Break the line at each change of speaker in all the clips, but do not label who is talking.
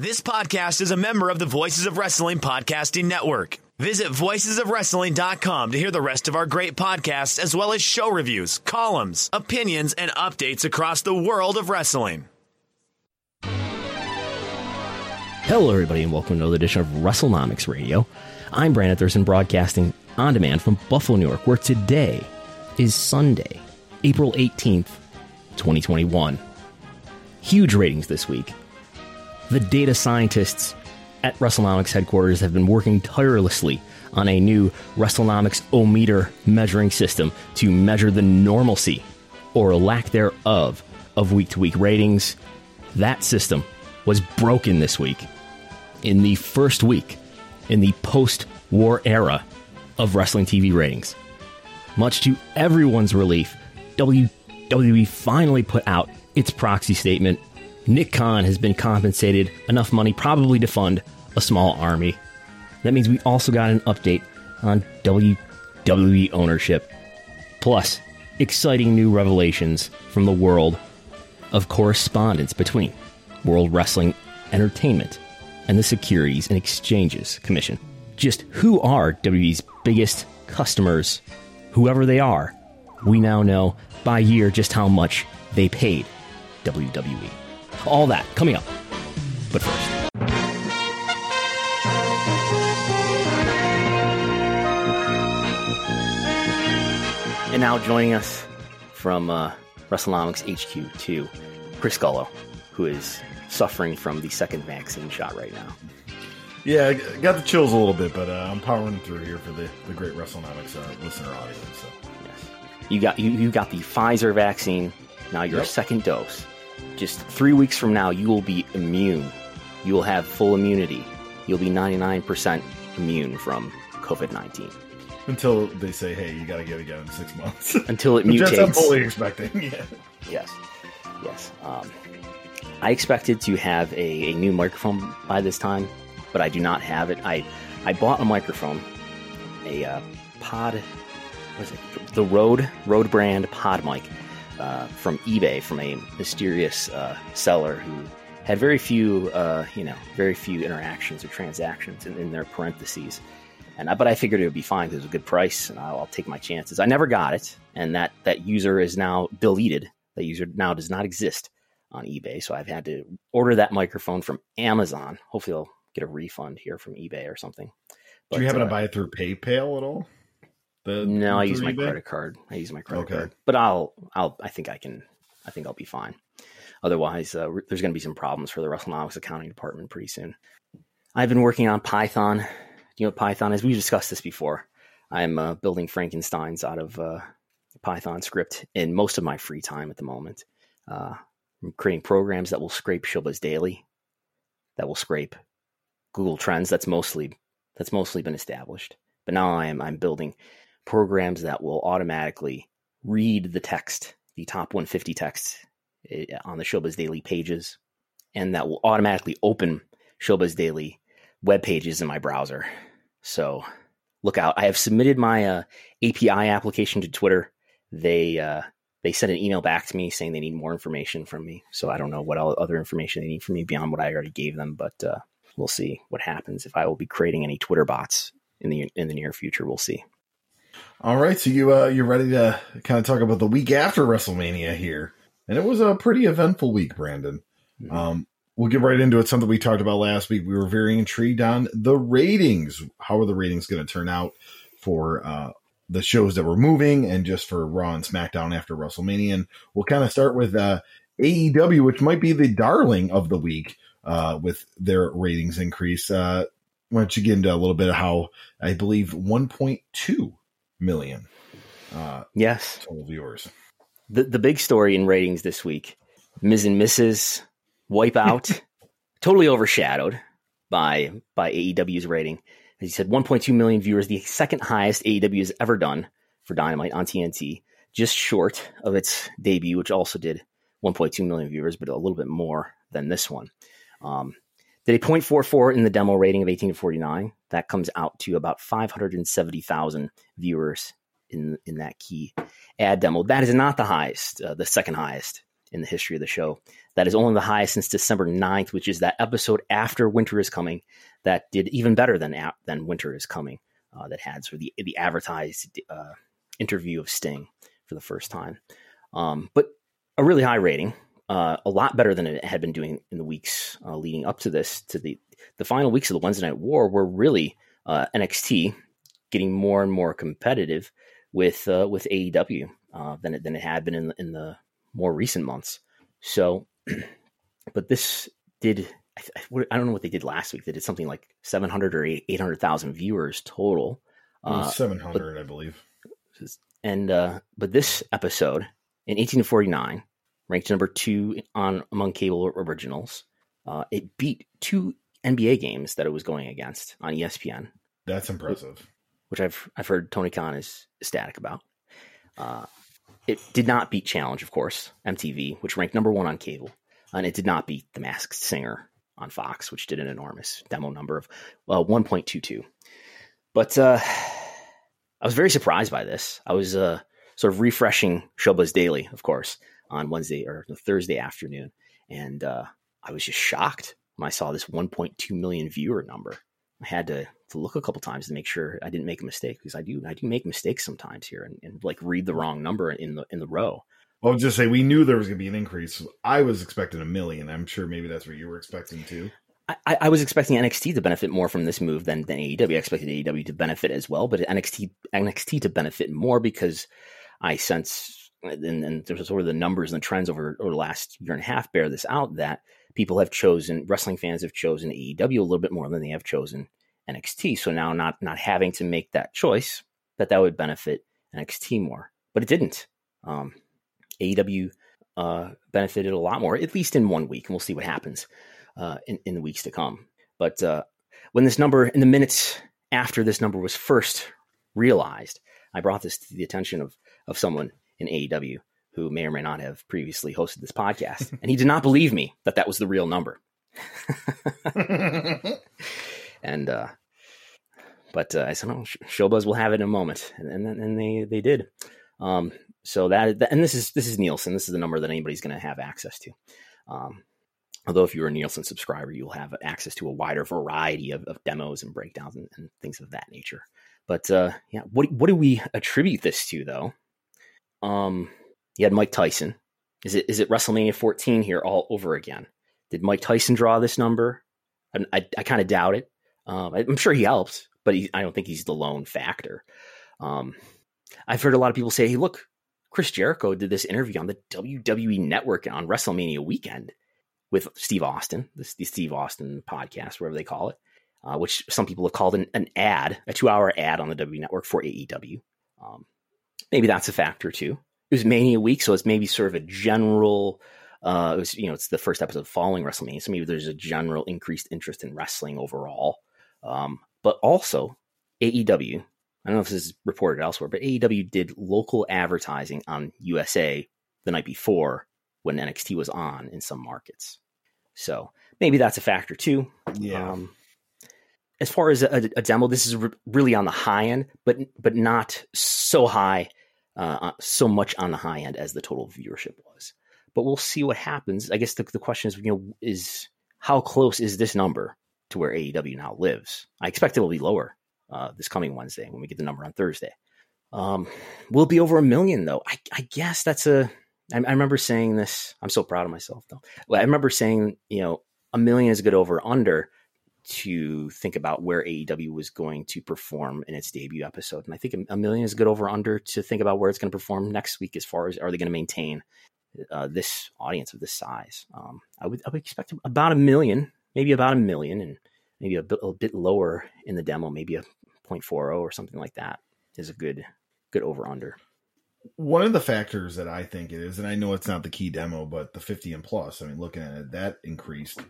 This podcast is a member of the Voices of Wrestling Podcasting Network. Visit voicesofwrestling.com to hear the rest of our great podcasts, as well as show reviews, columns, opinions, and updates across the world of wrestling.
Hello, everybody, and welcome to another edition of WrestleNomics Radio. I'm Brandon Thurston, broadcasting on demand from Buffalo, New York, where today is Sunday, April 18th, 2021. Huge ratings this week. The data scientists at WrestleNomics headquarters have been working tirelessly on a new WrestleNomics O-meter measuring system to measure the normalcy or lack thereof of week to week ratings. That system was broken this week in the first week in the post war era of wrestling TV ratings. Much to everyone's relief, WWE finally put out its proxy statement Nick Khan has been compensated enough money probably to fund a small army. That means we also got an update on WWE ownership. Plus, exciting new revelations from the world of correspondence between World Wrestling Entertainment and the Securities and Exchanges Commission. Just who are WWE's biggest customers? Whoever they are, we now know by year just how much they paid WWE. All that coming up. But first. And now joining us from uh, WrestleNomics HQ2, Chris Gullo, who is suffering from the second vaccine shot right now.
Yeah, I got the chills a little bit, but uh, I'm powering through here for the, the great WrestleNomics uh, listener audience. So.
Yes. You got you, you got the Pfizer vaccine. Now your
Yep.
second dose. Just three weeks from now, you will be immune. You will have full immunity. You'll be 99% immune from COVID 19
Until they say, hey, you got to get it again in six months.
until it
that's I'm fully expecting. Yeah.
Yes, yes. Um, I expected to have a, a new microphone by this time, but I do not have it. I I bought a microphone, a uh, Pod, what is it? The Rode Rode brand Pod mic uh, from eBay from a mysterious uh, seller who had very few, uh, you know, very few interactions or transactions in, in their parentheses. And I, but I figured it would be fine because it was a good price, and I'll, I'll take my chances. I never got it, and that that user is now deleted. That user now does not exist on eBay, so I've had to order that microphone from Amazon. Hopefully, I'll get a refund here from eBay or something.
Do you
But,
happen
uh,
to buy it through PayPal at all? The,
no, I use my
eBay?
credit card. I use my credit
Okay.
card, but I'll, I'll, I think I can, I think I'll be fine. Otherwise, uh, re- there's going to be some problems for the WrestleNomics accounting department pretty soon. I've been working on Python. Do you know what Python is? We've discussed this before. I'm uh, building Frankenstein's out of uh, Python script in most of my free time at the moment. Uh, I'm creating programs that will scrape Showbuzz Daily, that will scrape Google Trends. That's mostly that's mostly been established. But now I am I'm building programs that will automatically read the text, the top 150 text eh, on the Showbuzz Daily pages, and that will automatically open Showbuzz Daily web pages in my browser. So look out! I have submitted my uh, API application to Twitter. They uh, they sent an email back to me saying they need more information from me. So I don't know what other information they need from me beyond what I already gave them, but uh, we'll see what happens if I will be creating any Twitter bots in the in the near future. We'll see.
All right, so you uh, you're ready to kind of talk about the week after WrestleMania here, and it was a pretty eventful week, Brandon.
Mhm.
Um, we'll get right into it. Something we talked about last week. We were very intrigued on the ratings. How are the ratings going to turn out for uh, the shows that were moving, and just for Raw and SmackDown after WrestleMania? And we'll kind of start with uh, AEW, which might be the darling of the week uh, with their ratings increase. Uh, why don't you get into a little bit of how I believe 1.2 million uh,
Yes,
total viewers.
the the big story in ratings this week: Miz and Mrs. Wipeout, totally overshadowed by by AEW's rating. As you said, 1.2 million viewers, the second highest AEW has ever done for Dynamite on TNT, just short of its debut, which also did 1.2 million viewers, but a little bit more than this one. Um, did a 0.44 in the demo rating of 18 to 49. That comes out to about 570,000 viewers in in that key ad demo. That is not the highest, uh, the second highest in the history of the show. That is only the highest since December 9th, which is that episode after Winter is Coming that did even better than than Winter is Coming. Uh, that had sort of the the advertised uh, interview of Sting for the first time, um, but a really high rating, uh, a lot better than it had been doing in the weeks uh, leading up to this. To the the final weeks of the Wednesday Night War were really uh, NXT getting more and more competitive with uh, with AEW than it than it had been in in the more recent months. So, but this did I, I, don't know what they did last week. They did something like 700 or 800,000 viewers total.
Uh, 700, I believe.
And, uh, but this episode in 1849 ranked number two on among cable originals. Uh, it beat two NBA games that it was going against on ESPN.
That's impressive.
Which I've, I've heard Tony Khan is ecstatic about. Uh, it did not beat Challenge, of course, MTV, which ranked number one on cable. And it did not beat The Masked Singer, on Fox, which did an enormous demo number of uh, 1.22. But uh, I was very surprised by this. I was uh, sort of refreshing Showbuzz Daily, of course, on Wednesday or Thursday afternoon, and uh, I was just shocked when I saw this 1.2 million viewer number. I had to, to look a couple times to make sure I didn't make a mistake because I do I do make mistakes sometimes here and, and like read the wrong number in the in the row.
I'll just say we knew there was going to be an increase. I was expecting a million. I'm sure maybe that's what you were expecting too.
I, I, was expecting NXT to benefit more from this move than, than AEW. I expected AEW to benefit as well, but NXT NXT to benefit more because I sense and, and there's sort of the numbers and the trends over, over the last year and a half bear this out that people have chosen wrestling fans have chosen AEW a little bit more than they have chosen NXT. So now not not having to make that choice that that would benefit NXT more, but it didn't. Um, AEW uh, benefited a lot more, at least in one week, and we'll see what happens uh, in, in the weeks to come. But uh, when this number, in the minutes after this number was first realized, I brought this to the attention of of someone in AEW who may or may not have previously hosted this podcast, and he did not believe me that that was the real number. and uh, but uh, I said, "No, Showbuzz will have it in a moment," and and, and they they did. Um, so that, and this is this is Nielsen. This is the number that anybody's going to have access to. Um, although if you're a Nielsen subscriber, you'll have access to a wider variety of, of demos and breakdowns and, and, things of that nature. But uh, yeah, what what do we attribute this to though? Um, you had Mike Tyson. Is it is it WrestleMania 14 here all over again? Did Mike Tyson draw this number? I, I, I kind of doubt it. Um, I, am sure he helped, but he, I don't think he's the lone factor. Um, I've heard a lot of people say, "Hey, look, Chris Jericho did this interview on the WWE Network on WrestleMania weekend with Steve Austin, the, Steve Austin podcast, whatever they call it, uh, which some people have called an, an ad, a two-hour ad on the W Network for AEW. Um, maybe that's a factor too. It was Mania week, so it's maybe sort of a general. Uh, it was you know it's the first episode following WrestleMania, so maybe there's a general increased interest in wrestling overall. Um, but also AEW I don't know if this is reported elsewhere, but AEW did local advertising on USA the night before when NXT was on in some markets. So maybe that's a factor too.
Yeah. Um,
as far as a, a demo, this is re- really on the high end, but but not so high, uh, uh, so much on the high end as the total viewership was. But we'll see what happens. I guess the, the question is, you know, is how close is this number to where AEW now lives? I expect it will be lower uh, this coming Wednesday when we get the number on Thursday. Um, will be over a million though. I, I guess that's a. I, I remember saying this. I'm so proud of myself though. I remember saying, you know, a million is good over under to think about where AEW was going to perform in its debut episode. And I think a million is a good over under to think about where it's going to perform next week as far as are they going to maintain uh, this audience of this size. Um, I would I would expect about a million, maybe about a million, and maybe a bit, a bit lower in the demo, maybe a 0.40 or something like that is a good good over under.
One of the factors that I think it is, and I know it's not the key demo, but the 50 and plus. I mean, looking at it, that increased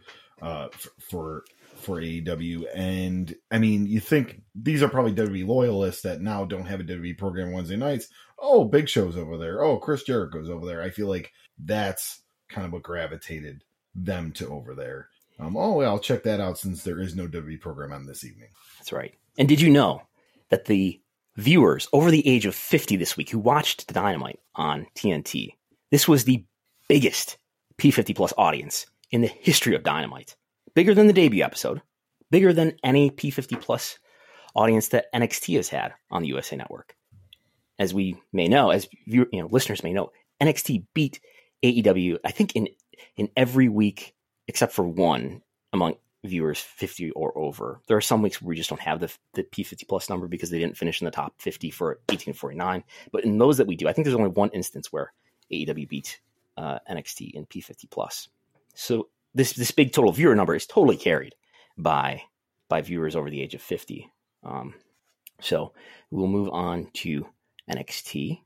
uh, for, for AEW, and I mean, you think these are probably WWE loyalists that now don't have a WWE program Wednesday nights. Oh, Big Show's over there. Oh, Chris Jericho's over there. I feel like that's kind of what gravitated them to over there. Um, oh, well, I'll check that out since there is no WWE program on this evening.
That's right. And did you know that the viewers over the age of 50 this week who watched Dynamite on TNT, this was the biggest P50 plus audience in the history of Dynamite. Bigger than the debut episode, bigger than any P50 plus audience that NXT has had on the USA Network. As we may know, as you know, listeners may know, NXT beat AEW. I think in in every week except for one among viewers 50 or over. There are some weeks where we just don't have the, the P50 plus number because they didn't finish in the top 50 for 1849. But in those that we do, I think there's only one instance where AEW beat uh, NXT in P50 plus. So this this big total viewer number is totally carried by by viewers over the age of 50. Um, so we'll move on to NXT.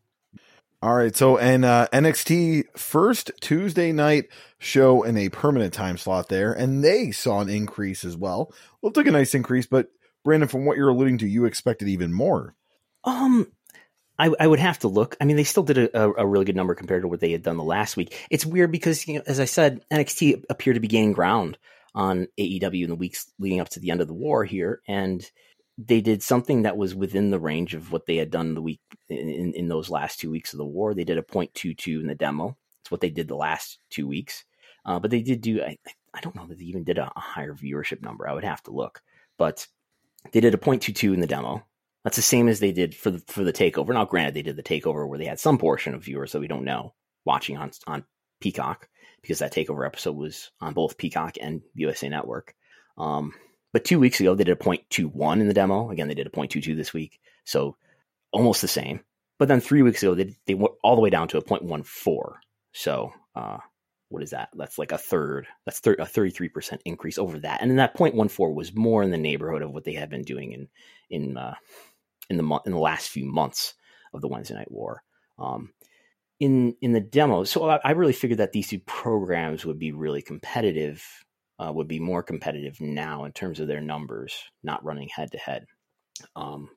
All right, so and uh, NXT first Tuesday night show in a permanent time slot there, and they saw an increase as well. Well, it took a nice increase, but Brandon, from what you're alluding to, you expected even more.
Um, I, I would have to look. I mean, they still did a, a, really good number compared to what they had done the last week. It's weird because, you know, as I said, NXT appeared to be gaining ground on AEW in the weeks leading up to the end of the war here, and they did something that was within the range of what they had done the week in, in those last two weeks of the war. They did a 0.22 in the demo. It's what they did the last two weeks. Uh, but they did do, I, I don't know that they even did a, a, higher viewership number. I would have to look. But they did a 0.22 in the demo. That's the same as they did for the, for the takeover. Now, granted, they did the takeover where they had some portion of viewers that we don't know watching on, on Peacock because that takeover episode was on both Peacock and USA Network. Um, but two weeks ago, they did a 0.21 in the demo. Again, they did a 0.22 this week. So almost the same. But then three weeks ago, they, they went all the way down to a 0.14. So uh, what is that? That's like a third. That's thir- a 33% increase over that. And then that 0.14 was more in the neighborhood of what they had been doing in in uh, in the in the last few months of the Wednesday Night War. Um, in in the demo, so I, I really figured that these two programs would be really competitive uh, would be more competitive now in terms of their numbers, not running head to head.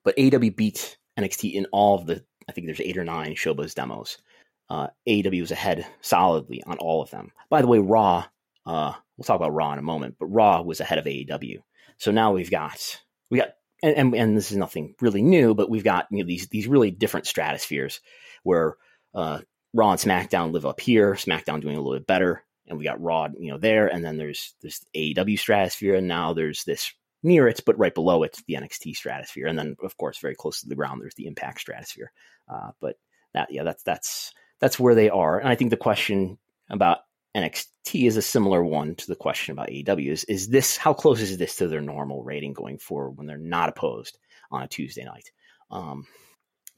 But AEW beat NXT in all of the, I think there's eight or nine Showbuzz demos. Uh, AEW was ahead solidly on all of them. By the way, Raw, uh, we'll talk about Raw in a moment, but Raw was ahead of AEW. So now we've got, we got, and, and, and this is nothing really new, but we've got you know, these, these really different stratospheres where uh, Raw and SmackDown live up here, SmackDown doing a little bit better, and we got Raw, you know, there, and then there's this AEW stratosphere, and now there's this near it, but right below it, the NXT stratosphere, and then of course very close to the ground, there's the Impact stratosphere. Uh, but that, yeah, that's that's that's where they are, and I think the question about NXT is a similar one to the question about AEW. Is is this how close is this to their normal rating going forward when they're not opposed on a Tuesday night? Um,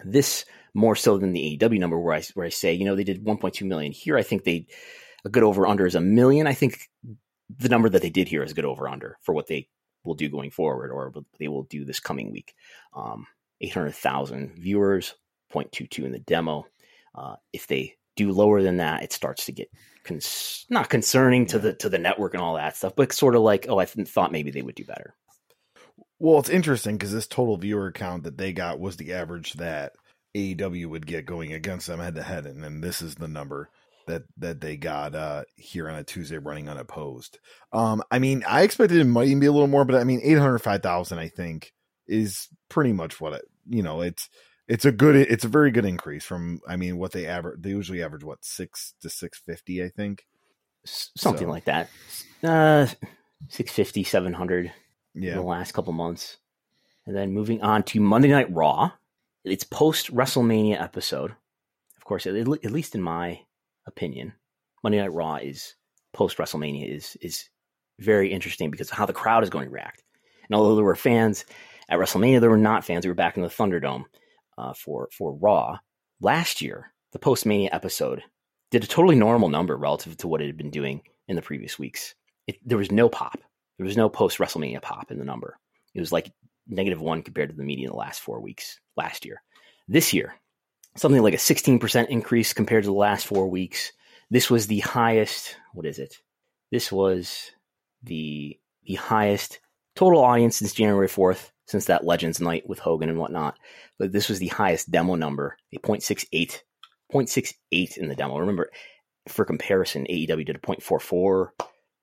this more so than the AEW number, where I where I say, you know, they did 1.2 million here. I think they a good over under is a million. I think the number that they did here is a good over under for what they will do going forward or they will do this coming week. Um, 800,000 viewers, 0.22 in the demo. Uh, if they do lower than that, it starts to get cons- not concerning to the to the network and all that stuff, but sort of like, oh, I th- thought maybe they would do better.
Well, it's interesting because this total viewer count that they got was the average that AEW would get going against them head to head, and then this is the number that that they got uh here on a Tuesday running unopposed. Um I mean I expected it might even be a little more, but I mean eight hundred five thousand I think is pretty much what it you know, it's it's a good it's a very good increase from I mean what they average they usually average what six to six fifty, I think.
Something so. like that. Uh 650, 700 yeah. in the last couple months. And then moving on to Monday Night Raw. It's post WrestleMania episode. Of course, at, at least in my opinion, Monday Night Raw is post WrestleMania is is very interesting because of how the crowd is going to react. And although there were fans at WrestleMania, there were not fans who were back in the Thunderdome uh, for for Raw last year. The post Mania episode did a totally normal number relative to what it had been doing in the previous weeks. It, there was no pop. There was no post WrestleMania pop in the number. It was like negative one compared to the median the last four weeks last year. This year, something like a 16% increase compared to the last four weeks. This was the highest, what is it? This was the the highest total audience since January 4th, since that Legends night with Hogan and whatnot. But this was the highest demo number, a 0.68, 0.68 in the demo. Remember, for comparison, AEW did a 0.44,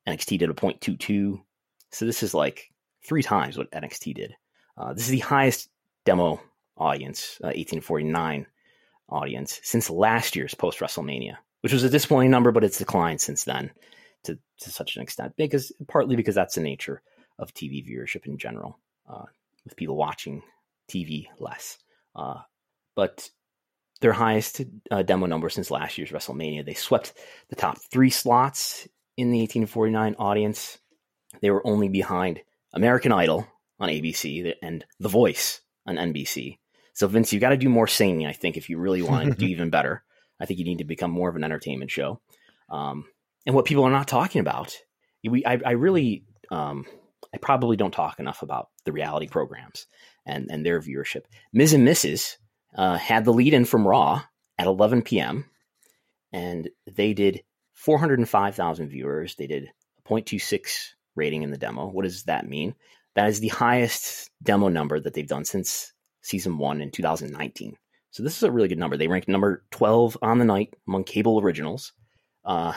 NXT did a 0.22. So this is like three times what NXT did. Uh, this is the highest demo audience, uh, 1849 audience since last year's post WrestleMania which was a disappointing number, but it's declined since then to, to such an extent because partly because that's the nature of TV viewership in general, uh, with people watching TV less. Uh, but their highest uh, demo number since last year's WrestleMania. They swept the top three slots in the 1849 audience. They were only behind American Idol on ABC and The Voice on NBC. So Vince, you've got to do more singing. I think if you really want to do even better, I think you need to become more of an entertainment show. Um, and what people are not talking about, we I, I really um, I probably don't talk enough about the reality programs and and their viewership. Miz and Mrs. Uh, had the lead in from Raw at 11 p.m. and they did 405,000 viewers. They did a 0.26 rating in the demo. What does that mean? That is the highest demo number that they've done since season one in 2019. So this is a really good number. They ranked number 12 on the night among cable originals. Uh,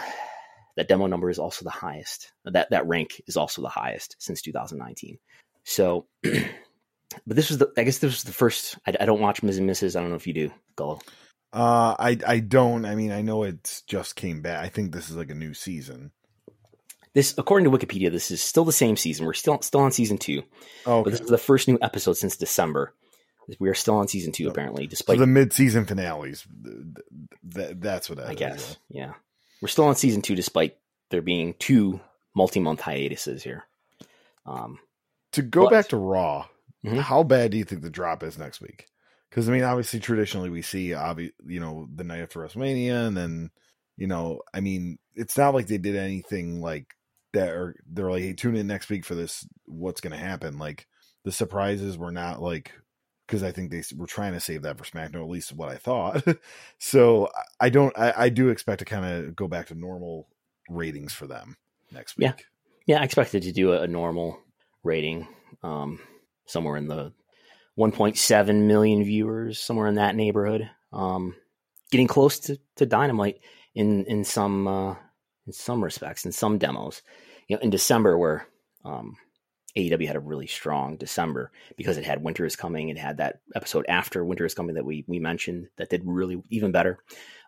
that demo number is also the highest. That that rank is also the highest since 2019. So, but this was the. I guess this was the first. I, I don't watch Miz and Mrs. I don't know if you do, Gullo.
Uh, I I don't. I mean, I know it's just came back. I think this is like a new season.
This, according to Wikipedia, this is still the same season. We're still still on season two. Oh, okay. but this is the first new episode since December. We are still on season two, apparently, despite
so the mid-season finales. That, that's what
I guess. yeah. yeah, we're still on season two, despite there being two multi-month hiatuses here.
Um, to go but, back to Raw, mm-hmm. how bad do you think the drop is next week? Because I mean, obviously, traditionally we see, obvi- you know, the night after WrestleMania, and then, you know, I mean, it's not like they did anything like that or they're like, hey, tune in next week for this. What's going to happen? Like the surprises were not like because I think they were trying to save that for SmackDown. At least what I thought. so I don't. I, I do expect to kind of go back to normal ratings for them next week.
Yeah, yeah. I expected to do a, a normal rating, um, somewhere in the 1.7 million viewers, somewhere in that neighborhood. Um, getting close to, to Dynamite in in some uh, in some respects, in some demos. You know, in December where um, AEW had a really strong December because it had Winter is Coming. It had that episode after Winter is Coming that we we mentioned that did really even better.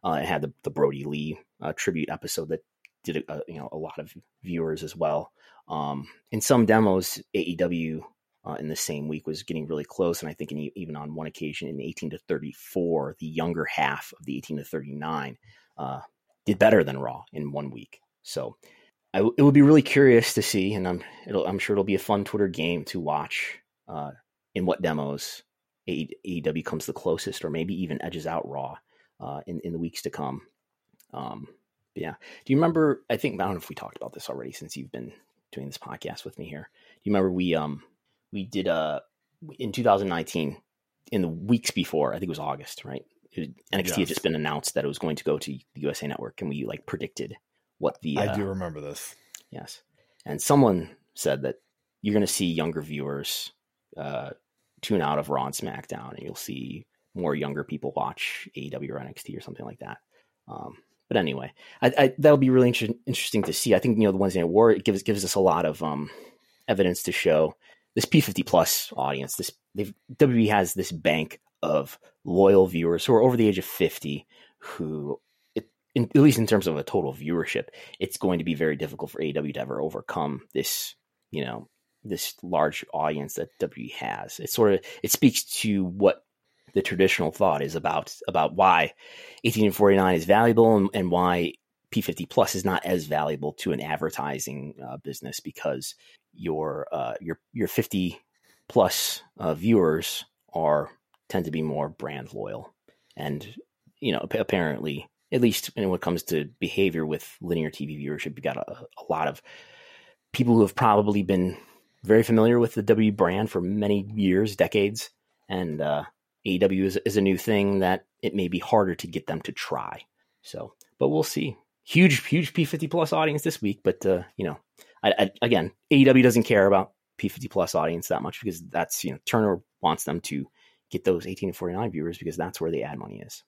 Uh, it had the, the Brodie Lee uh, tribute episode that did a, you know a lot of viewers as well. Um, in some demos, AEW uh, in the same week was getting really close, and I think in, even on one occasion in 18 to 34, the younger half of the 18 to 39 uh, did better than Raw in one week. So I, it would be really curious to see, and I'm I'm sure it'll be a fun Twitter game to watch uh, in what demos AEW comes the closest, or maybe even edges out Raw uh, in in the weeks to come. Um, yeah, do you remember? I think I don't know if we talked about this already since you've been doing this podcast with me here. Do you remember we um we did uh in 2019 in the weeks before? I think it was August, right? NXT yes. had just been announced that it was going to go to the USA Network, and we like predicted what the.
I uh, do remember this.
Yes, and someone said that you're going to see younger viewers uh, tune out of Raw and SmackDown, and you'll see more younger people watch AEW or NXT or something like that. Um, but anyway, I, I, that'll be really inter- interesting to see. I think you know the Wednesday Night War it gives gives us a lot of um, evidence to show this P50 plus audience. This WWE has this bank of loyal viewers who are over the age of 50 who in, at least in terms of a total viewership it's going to be very difficult for AEW to ever overcome this you know this large audience that WWE has it sort of it speaks to what the traditional thought is about about why 1849 is valuable and, and why P50 plus is not as valuable to an advertising uh, business because your uh, your your 50 plus uh, viewers are tend to be more brand loyal. And, you know, apparently, at least when it comes to behavior with linear TV viewership, you got a, a lot of people who have probably been very familiar with the W brand for many years, decades. And uh, AEW is, is a new thing that it may be harder to get them to try. So, but we'll see. Huge, huge P50 plus audience this week. But, uh, you know, I, I, again, AEW doesn't care about P50 plus audience that much because that's, you know, Turner wants them to get those 18 to 49 viewers because that's where the ad money is.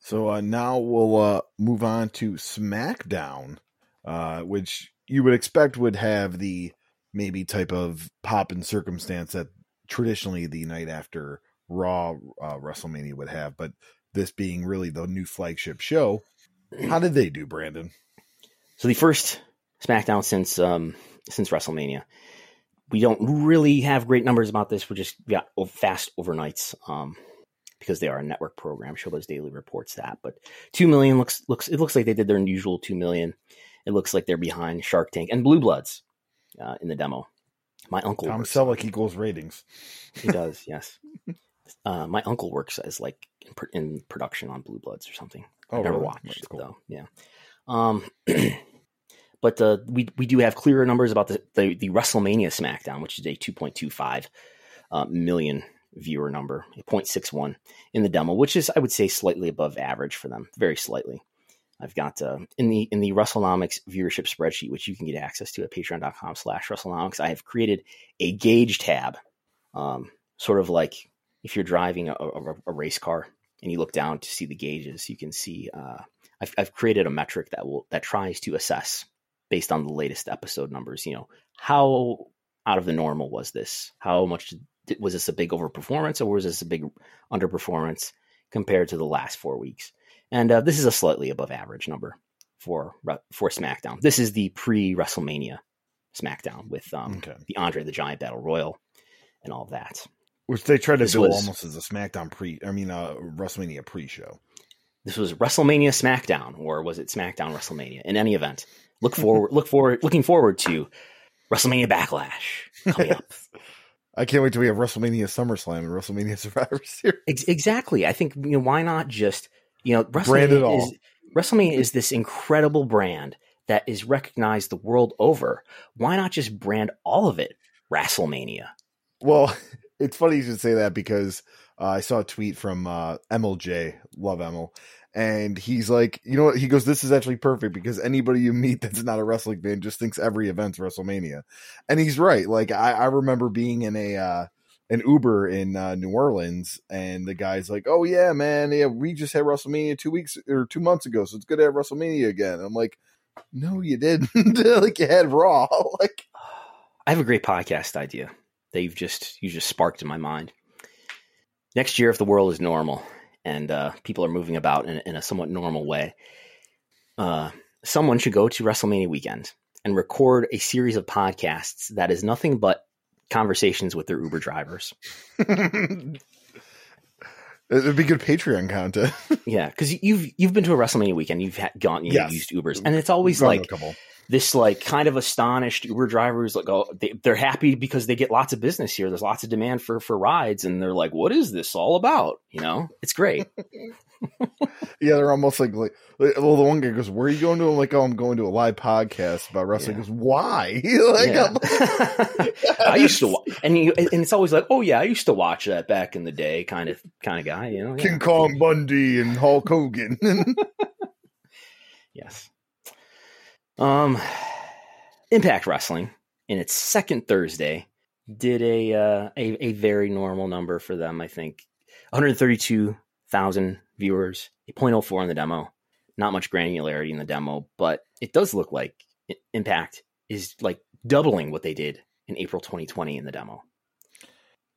So uh, now we'll uh, move on to SmackDown, uh, which you would expect would have the maybe type of pop and circumstance that traditionally the night after Raw uh, WrestleMania would have, but this being really the new flagship show, How did they do, Brandon?
So the first SmackDown since um, since WrestleMania. We don't really have great numbers about this. We just got fast overnights um, because they are a network program. Showbuzz Daily reports that, but two million looks looks it looks like they did their usual two million. It looks like they're behind Shark Tank and Blue Bloods uh, in the demo. My uncle
Tom Selleck equals ratings.
He does, yes. Uh, my uncle works as like in, pr- in production on Blue Bloods or something.
Oh,
I never
really?
watched
That's
it
cool.
though. Yeah. Um, but uh, we we do have clearer numbers about the, the the WrestleMania SmackDown, which is a 2.25 uh, million viewer number, 0.61 in the demo, which is I would say slightly above average for them, very slightly. I've got uh, in the in the WrestleNomics viewership spreadsheet, which you can get access to at Patreon.com/slash WrestleNomics. I have created a gauge tab, um, sort of like if you're driving a, a, a race car and you look down to see the gauges, you can see. Uh, I've, I've created a metric that will that tries to assess based on the latest episode numbers. You know how out of the normal was this? How much did, was this a big overperformance or was this a big underperformance compared to the last four weeks? And uh, this is a slightly above average number for for SmackDown. This is the pre WrestleMania SmackDown with um,
Okay.
the Andre the Giant Battle Royal and all that.
Which they tried to
This
do
was-
almost as a SmackDown pre. I mean, uh, WrestleMania pre-show.
This was WrestleMania SmackDown, or was it SmackDown WrestleMania? In any event, look forward, look forward, looking forward to WrestleMania Backlash coming up.
I can't wait till we have WrestleMania SummerSlam and WrestleMania Survivor Series.
Ex- exactly. I think you know why not just you know
Brand it
WrestleMania
all.
is WrestleMania is this incredible brand that is recognized the world over. Why not just brand all of it WrestleMania?
Well, it's funny you should say that because uh, I saw a tweet from uh, MLJ, love Emil, and he's like, you know what? He goes, "This is actually perfect because anybody you meet that's not a wrestling fan just thinks every event's WrestleMania," and he's right. Like I, I remember being in a uh, an Uber in uh, New Orleans, and the guy's like, "Oh yeah, man, yeah, we just had WrestleMania two weeks or two months ago, so it's good to have WrestleMania again." I'm like, "No, you didn't. like you had Raw." like
I have a great podcast idea that you've just you just sparked in my mind. Next year, if the world is normal and uh, people are moving about in, in a somewhat normal way, uh, someone should go to WrestleMania weekend and record a series of podcasts that is nothing but conversations with their Uber drivers.
It'd be good Patreon content.
Yeah, because you've you've been to a WrestleMania weekend, you've had, gone, you
Yes.
used Ubers, and it's always like. This like kind of astonished Uber drivers like oh they, they're happy because they get lots of business here. There's lots of demand for for rides, and they're like, what is this all about? You know, it's great.
Yeah, they're almost like, like, like- well, the one guy goes, "Where are you going to?" I'm like, "Oh, I'm going to a live podcast about wrestling."
Yeah.
He goes, "Why?" like,
Yeah.
I'm like-
I used to, and you, and it's always like, oh yeah, I used to watch that back in the day, kind of kind of guy, you know. Yeah.
King Kong Bundy and Hulk Hogan.
Yes. Um, Impact Wrestling in its second Thursday did a uh, a a very normal number for them. I think 132,000 viewers, a 0.04 in the demo. Not much granularity in the demo, but it does look like Impact is like doubling what they did in April 2020 in the demo.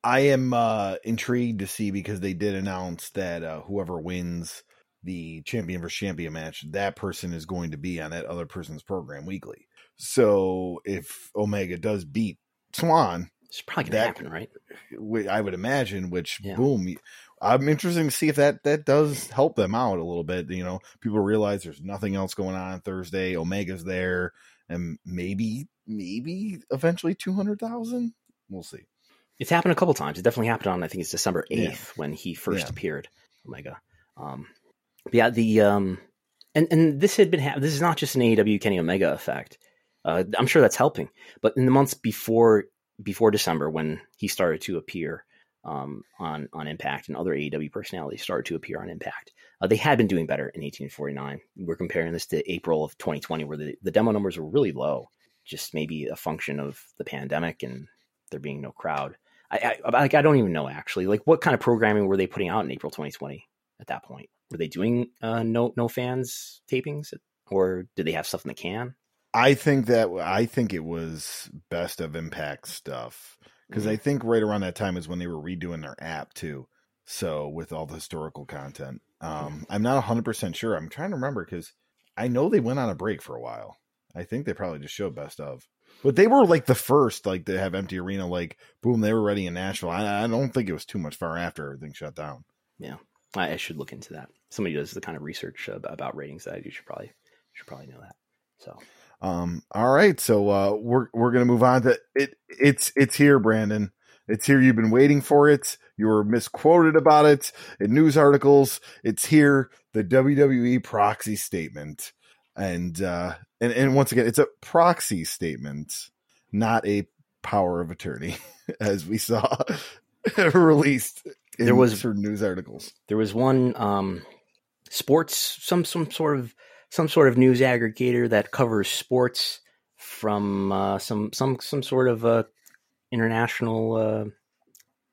I am uh, intrigued to see because they did announce that uh, whoever wins the champion versus champion match, that person is going to be on that other person's program weekly. So if Omega does beat Swann,
It's probably going to
That-
happen, right?
I would imagine, which
Yeah.
boom, I'm interested to see if that that does help them out a little bit. You know, people realize there's nothing else going on Thursday. Omega's there, and maybe maybe eventually two hundred thousand. We'll see.
It's happened a couple times. It definitely happened on I think it's December eighth
Yeah.
when he first
Yeah.
appeared. Omega. Um, yeah, the um, and and this had been ha- this is not just an AEW Kenny Omega effect. Uh, I'm sure that's helping. But in the months before before December, when he started to appear um, on on Impact and other AEW personalities started to appear on Impact, uh, they had been doing better in 1849. We're comparing this to April of 2020, where the, the demo numbers were really low. Just maybe a function of the pandemic and there being no crowd. I, I like I don't even know actually. Like what kind of programming were they putting out in April 2020 at that point? Were they doing uh, no no fans tapings or did they have stuff in the can?
I think that I think it was best of Impact stuff because I think right around that time is when they were redoing their app too. So with all the historical content, um, I'm not 100 percent sure. I'm trying to remember because I know they went on a break for a while. I think they probably just showed best of. But they were like the first, like to have empty arena. Like boom, they were ready in Nashville. I, I don't think it was too much far after everything shut down.
Yeah, I, I should look into that. Somebody does the kind of research about ratings that I do. Should probably should probably know that. So,
um, all right, so uh, we're we're gonna move on to it. It's it's here, Brandon. It's here. You've been waiting for it. You were misquoted about it in news articles. It's here. The WWE proxy statement, and uh, and and once again, it's a proxy statement, not a power of attorney, as we saw released.
there was
certain news articles.
There was one um, sports, some some sort of some sort of news aggregator that covers sports from uh, some some some sort of uh, international uh,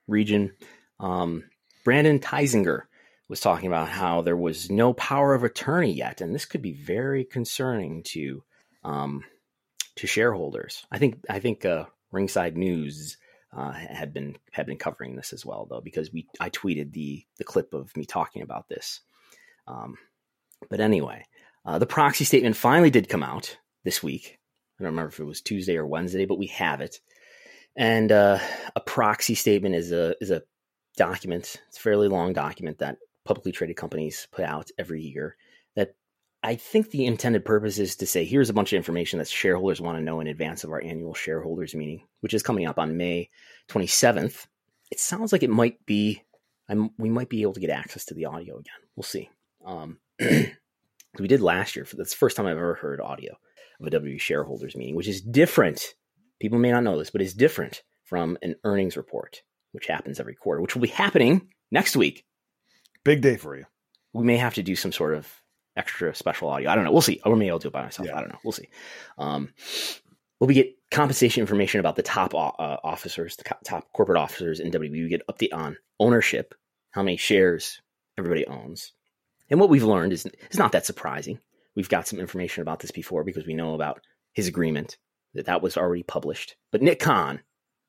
region. Um, Brandon Teisinger was talking about how there was no power of attorney yet, and this could be very concerning to um, to shareholders. I think I think uh, Ringside News uh, had been had been covering this as well, though, because we I tweeted the the clip of me talking about this. Um, but anyway, uh, the proxy statement finally did come out this week. I don't remember if it was Tuesday or Wednesday, but we have it. And uh, a proxy statement is a is a document. It's a fairly long document that publicly traded companies put out every year. That I think the intended purpose is to say here's a bunch of information that shareholders want to know in advance of our annual shareholders meeting, which is coming up on May 27th. It sounds like it might be I'm, we might be able to get access to the audio again. We'll see. Um, we did last year. For that's the first time I've ever heard audio of a W shareholders meeting, which is different people may not know this, but it's different from an earnings report, which happens every quarter, which will be happening next week.
Big day for you.
We may have to do some sort of extra special audio. I don't know. We'll see. Or maybe I'll do it by myself. Yeah. I don't know. We'll see. Um, will we get compensation information about the top uh, officers, the top corporate officers in WWE? We get update on ownership, how many shares everybody owns. And what we've learned is, is not that surprising. We've got some information about this before because we know about his agreement that that was already published. But Nick Khan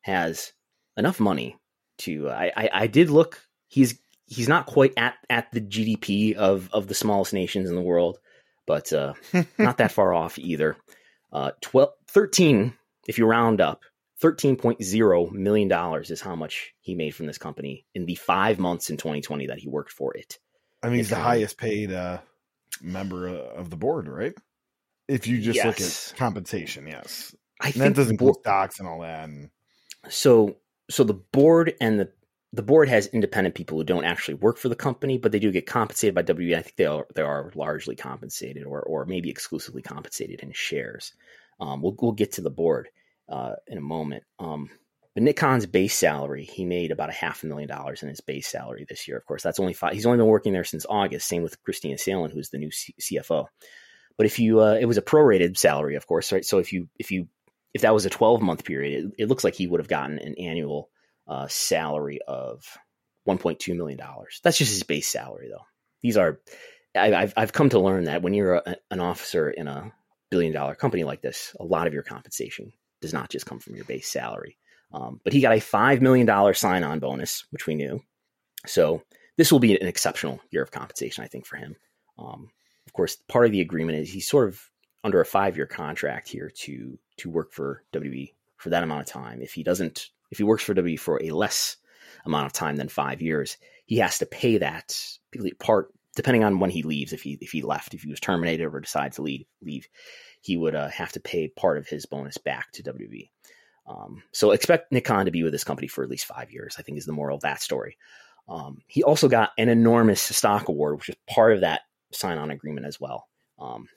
has enough money to. I, I, I did look. He's he's not quite at at the GDP of of the smallest nations in the world, but uh, not that far off either. Uh, 12, 13, if you round up, $13.0 million is how much he made from this company in the five months in 2020 that he worked for it.
I mean, he's the highest paid uh, member of the board, right? If you just yes. look at compensation, yes.
I
and
think
that doesn't include stocks and all that. And...
So, so the board and the the board has independent people who don't actually work for the company, but they do get compensated by WWE. I think they are they are largely compensated, or or maybe exclusively compensated in shares. Um, we'll we'll get to the board uh, in a moment. Um, but Nick Khan's base salary, he made about a half a million dollars in his base salary this year. Of course, that's only five. He's only been working there since August. Same with Kristina Salen, who's the new C- CFO. But if you, uh, it was a prorated salary, of course, right? So if you, if you, if that was a 12 month period, it, it, looks like he would have gotten an annual uh, salary of 1.2 million dollars. That's just his base salary, though. These are, I, have I've come to learn that when you're a, an officer in a billion dollar company like this, a lot of your compensation does not just come from your base salary. Um, but he got a $5 million sign on bonus, which we knew. So this will be an exceptional year of compensation, I think, for him. Um, of course, part of the agreement is he's sort of under a five year contract here to to work for WWE for that amount of time. If he doesn't, if he works for WWE for a less amount of time than five years, he has to pay that part depending on when he leaves. If he if he left, if he was terminated or decides to leave, leave, he would uh, have to pay part of his bonus back to WWE. Um, so expect Nick Khan to be with this company for at least five years. I think is the moral of that story. Um, he also got an enormous stock award, which is part of that sign on agreement as well. Um,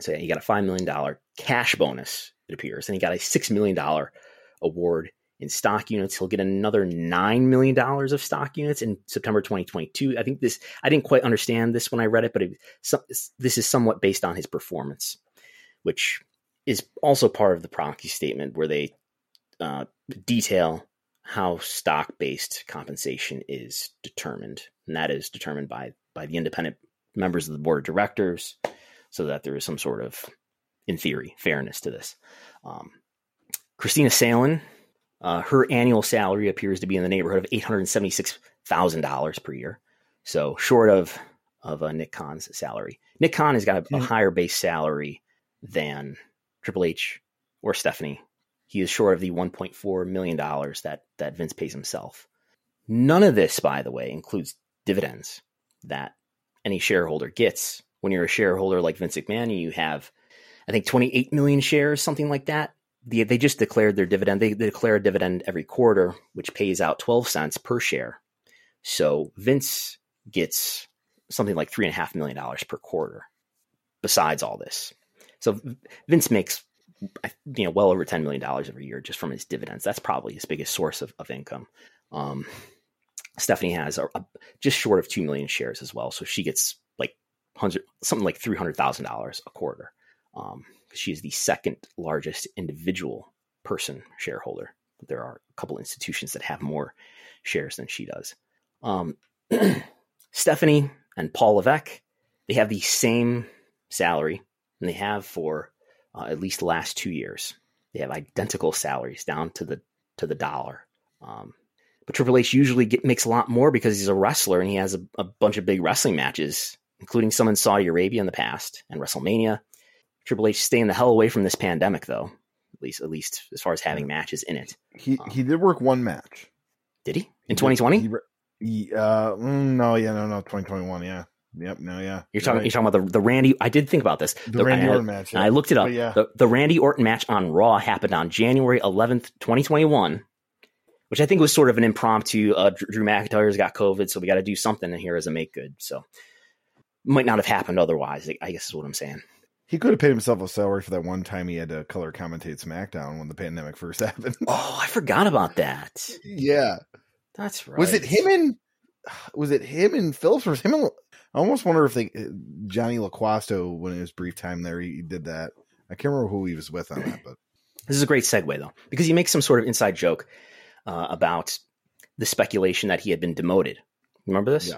so he got a $5 million cash bonus, it appears, and he got a $6 million award in stock units. He'll get another $9 million of stock units in September 2022. I think this, I didn't quite understand this when I read it, but it, this is somewhat based on his performance, which is also part of the proxy statement where they uh, detail how stock based compensation is determined. And that is determined by, by the independent members of the board of directors so that there is some sort of, in theory, fairness to this. Um, Kristina Salen, uh, her annual salary appears to be in the neighborhood of $876,000 per year. So short of of uh, Nick Khan's salary. Nick Khan has got a, a
Hmm.
higher base salary than Triple H or Stephanie. He is short of the 1.4 million dollars that that Vince pays himself. None of this, by the way, includes dividends that any shareholder gets. When you're a shareholder like Vince McMahon, you have, I think, 28 million shares, something like that. The, they just declared their dividend. They, they declare a dividend every quarter, which pays out 12 cents per share. So Vince gets something like three and a half million dollars per quarter. Besides all this, so Vince makes you know well over 10 million dollars every year just from his dividends. That's probably his biggest source of, of income. Um, Stephanie has a, a- just short of two million shares as well, so she gets like hundred something like three hundred thousand dollars a quarter. Um, she is the second largest individual person shareholder. There are a couple institutions that have more shares than she does. Um, Stephanie and Paul Levesque, they have the same salary, and they have for uh, at least the last two years. They have identical salaries down to the to the dollar. Um, but Triple H usually get, makes a lot more because he's a wrestler and he has a, a bunch of big wrestling matches, including some in Saudi Arabia in the past and WrestleMania. Triple H staying the hell away from this pandemic, though. At least, at least as far as having matches in it.
He he did work one match
Did he in 2020?
he re- he, uh, mm, no, yeah, no, no, 2021, yeah, yep, no, yeah.
You're talking.
right.
You're talking about the the Randy. I did think about this.
the Randy
I,
Orton match.
and I looked it up.
But yeah.
The, the Randy Orton match on Raw happened on January 11th, 2021, which I think was sort of an impromptu. Uh, Drew Drew McIntyre's got COVID, so we got to do something in here as a make good. So might not have happened otherwise. I guess is what I'm saying.
He could have paid himself a salary for that one time he had to color commentate SmackDown when the pandemic first happened.
Oh, I forgot about that.
yeah,
That's right.
was it him and was it him and Phillips? Or was him? And, I almost wonder if they Johnny LaQuasto when it was brief time there he did that. I can't remember who he was with on that, but
This is a great segue though, because he makes some sort of inside joke uh, about the speculation that he had been demoted. Remember this?
Yeah.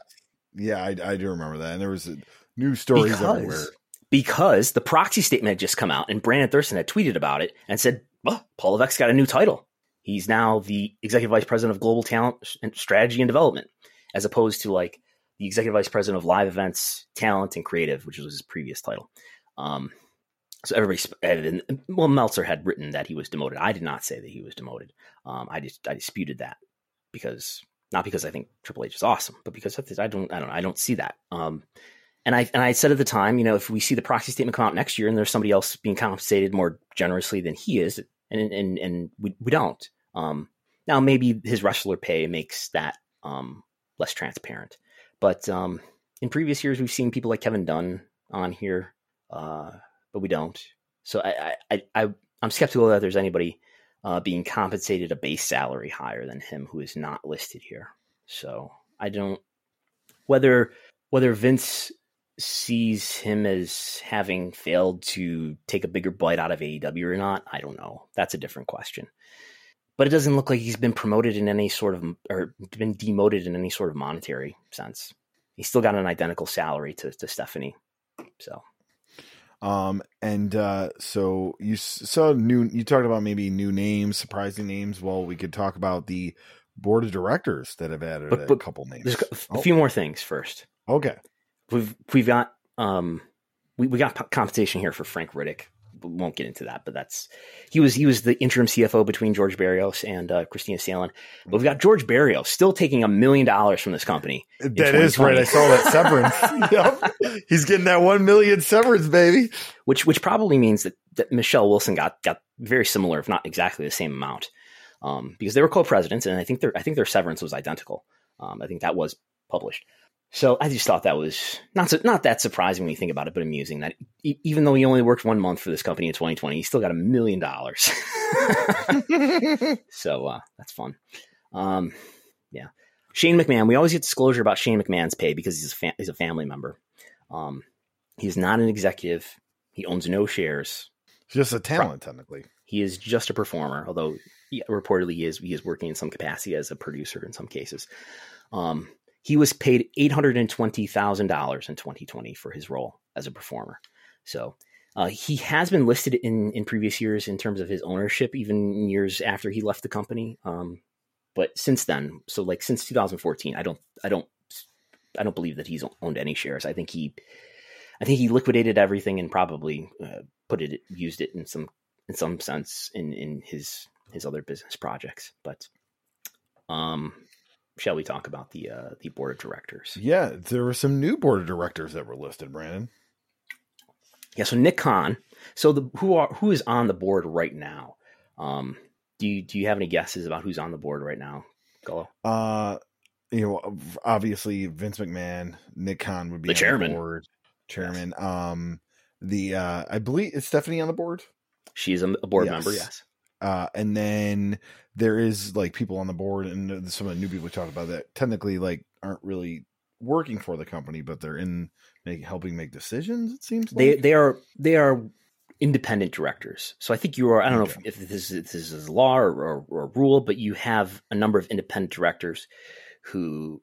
yeah, I, I do remember that. And there was uh, news stories
Because-
everywhere.
because the proxy statement had just come out and Brandon Thurston had tweeted about it and said, well, Paul Levesque's got a new title. He's now the executive vice president of global talent and strategy and development, as opposed to like the executive vice president of live events, talent, and creative, which was his previous title. Um, so everybody, well, Meltzer had written that he was demoted. I did not say that he was demoted. Um, I just I disputed that because not because I think Triple H is awesome, but because I don't I don't I don't see that. Um, and I and I said at the time, you know, if we see the proxy statement come out next year and there's somebody else being compensated more generously than he is, and and and we, we don't. Um, now maybe his wrestler pay makes that um, less transparent, but um, in previous years we've seen people like Kevin Dunn on here, uh, but we don't. So I I, I I'm skeptical that there's anybody uh, being compensated a base salary higher than him who is not listed here. So I don't whether whether Vince sees him as having failed to take a bigger bite out of AEW or not, I don't know. That's a different question. But it doesn't look like he's been promoted in any sort of or been demoted in any sort of monetary sense. He's still got an identical salary to, to Stephanie. So
Um, and uh, so you saw new. You talked about maybe new names, surprising names. Well, we could talk about the board of directors that have added
But-
a couple names.
there's a,
Oh,
few more things first.
okay,
We've we've got um we, we got p- compensation here for Frank Riddick. Won't get into that, but that's he was he was the interim CFO between George Barrios and uh, Kristina Salen. But we've got George Barrios still taking a million dollars from this company.
that is right. I saw that severance. yep, he's getting that one million severance, baby.
which which probably means that, that Michelle Wilson got got very similar, if not exactly the same amount, um, because they were co-presidents, and I think their I think their severance was identical. Um, I think that was published. So I just thought that was not so, not that surprising when you think about it, but amusing that e- even though he only worked one month for this company in 2020, he still got a million dollars. so uh, that's fun. Um, yeah, Shane McMahon. We always get disclosure about Shane McMahon's pay because he's a fa- he's a family member. Um, he's not an executive. He owns no shares.
He's Just a talent, technically.
He is just a performer, although yeah, reportedly he is he is working in some capacity as a producer in some cases. Um, he was paid eight hundred and twenty thousand dollars in 2020 for his role as a performer. So uh, he has been listed in in previous years in terms of his ownership, even years after he left the company. Um, but since then, so like since 2014, I don't I don't I don't believe that he's owned any shares. I think he, I think he liquidated everything and probably uh, put it, used it in some in some sense in in his his other business projects. But um, shall we talk about the uh, the board of directors?
Yeah, there were some new board of directors that were listed, Brandon.
Yeah, so Nick Khan. So the who are who is on the board right now? Um, do you do you have any guesses about who's on the board right now, Gullo?
Uh, you know, obviously Vince McMahon, Nick Khan would be
the chairman,
the board, chairman. Yes. Um, the uh, I believe is Stephanie on the board.
She is a board yes. member. Yes.
Uh, and then there is like people on the board and some of the new people we talked about that technically like aren't really working for the company, but they're in make, helping make decisions. It seems
like. they they are they are independent directors. So I think you are. I don't okay. know if, if, this, if this is law or, or, or, rule, but you have a number of independent directors who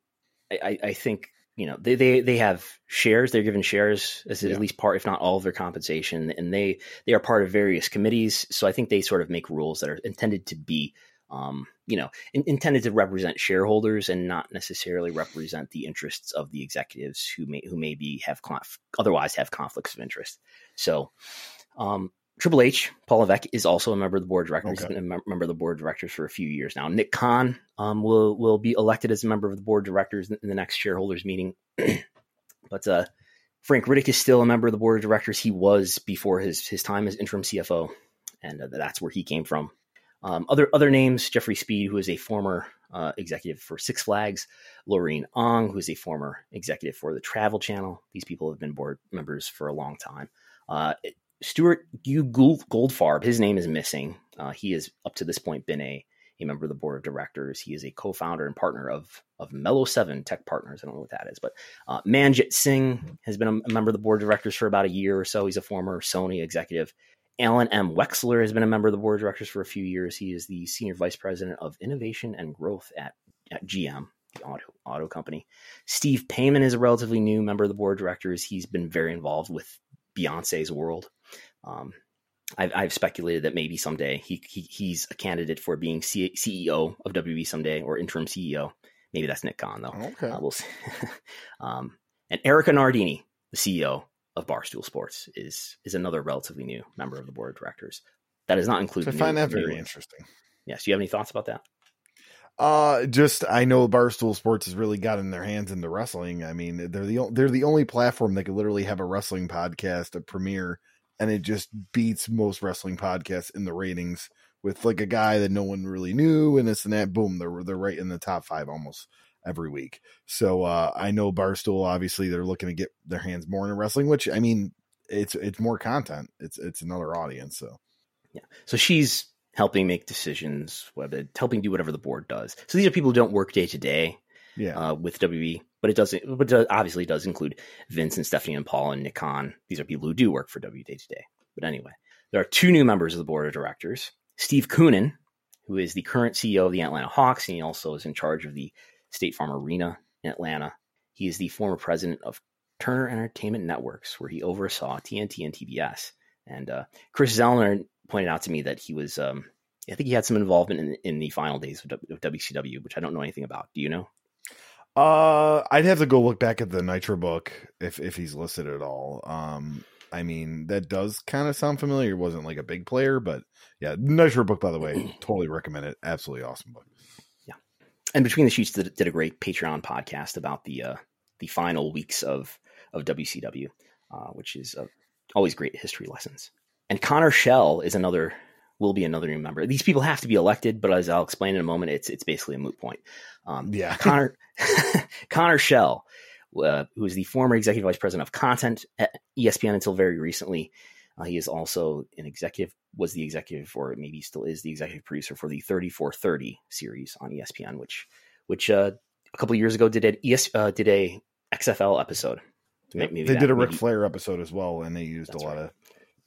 I, I think you know they, they they have shares. They're given shares as yeah. at least part, if not all, of their compensation, and they they are part of various committees. So I think they sort of make rules that are intended to be um, you know, in, intended to represent shareholders and not necessarily represent the interests of the executives who may who maybe have conf- otherwise have conflicts of interest. So, um, Triple H, Paul Levesque is also a member of the board of directors. Okay. He's been a member of the board of directors for a few years now. Nick Khan um, will will be elected as a member of the board of directors in, the next shareholders meeting. but uh, Frank Riddick is still a member of the board of directors. He was before his his time as interim CFO, and uh, that's where he came from. Um, other other names: Jeffrey Speed, who is a former uh, executive for Six Flags, Laureen Ong, who is a former executive for the Travel Channel. These people have been board members for a long time. Uh, Stuart. Goldfarb, his name is missing. Uh, he has up to this point been a a member of the board of directors. He is a co-founder and partner of of Melo7 Tech Partners. I don't know what that is, but uh, Manjit Singh has been a, a member of the board of directors for about a year or so. He's a former Sony executive. Alan M. Wexler has been a member of the board of directors for a few years. He is the senior vice president of innovation and growth at, at GM, the auto, auto company. Steve Pamon is a relatively new member of the board of directors. He's been very involved with Beyonce's world. Um, I've, I've, speculated that maybe someday he, he, he's a candidate for being C- CEO of WWE someday or interim CEO. Maybe that's Nick Khan though.
Okay, uh, we'll
see. um, and Erika Nardini, the CEO of Barstool Sports is is another relatively new member of the board of directors. That does not include.
I find that very interesting.
Yes. Do you have any thoughts about that?
Uh, just I know Barstool Sports has really gotten their hands into wrestling. I mean, they're the they're the only platform that could literally have a wrestling podcast, a premiere, and it just beats most wrestling podcasts in the ratings with like a guy that no one really knew and this and that. Boom, they're they're right in the top five almost every week. So uh, I know Barstool obviously they're looking to get their hands more into wrestling, which I mean it's it's more content. It's it's another audience. So
yeah. So she's helping make decisions, whether helping do whatever the board does. So these are people who don't work day to day.
Yeah.
Uh, with WB, but it doesn't. But it obviously does include Vince and Stephanie and Paul and Nick Khan. These are people who do work for WWE day to day. But anyway, there are two new members of the board of directors. Steve Koonin, who is the current CEO of the Atlanta Hawks, and he also is in charge of the State Farm Arena in Atlanta. He is the former president of Turner Entertainment Networks, where he oversaw TNT and TBS. And uh, Chris Zellner pointed out to me that he was, um, I think he had some involvement in, in the final days of, w- of WCW, which I don't know anything about. Do you know?
Uh, I'd have to go look back at the Nitro book if if he's listed at all. Um, I mean that does kind of sound familiar. He wasn't like a big player, but yeah, Nitro book by the way, totally recommend it. Absolutely awesome book Yeah,
and between the sheets did, did, a great Patreon podcast about the uh, the final weeks of of WCW, uh, which is uh, always great history lessons. And Connor Schell is another will be another new member. These people have to be elected, but as I'll explain in a moment, it's it's basically a moot point. Um,
yeah,
Connor Connor Schell, uh, who is the former executive vice president of content at ESPN until very recently. Uh, he is also an executive, was the executive, or maybe still is the executive producer for the 30 for 30 series on ESPN, which which uh, a couple years ago did a ES, uh, did a XFL episode.
Yep. they that, did a Ric Flair episode as well, and they used That's a lot right. of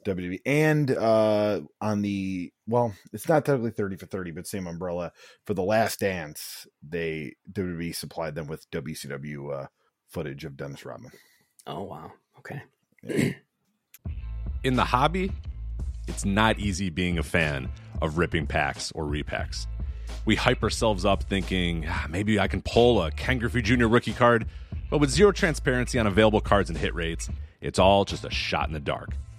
WWE and uh, on the well, it's not technically thirty for thirty, but same umbrella for the Last Dance. They WWE supplied them with WCW uh, footage of Dennis Rodman.
Oh wow! Okay. Yeah.
in the hobby, it's not easy being a fan of ripping packs or repacks. We hype ourselves up thinking ah, maybe I can pull a Ken Griffey Jr. rookie card, But with zero transparency on available cards and hit rates, it's all just a shot in the dark.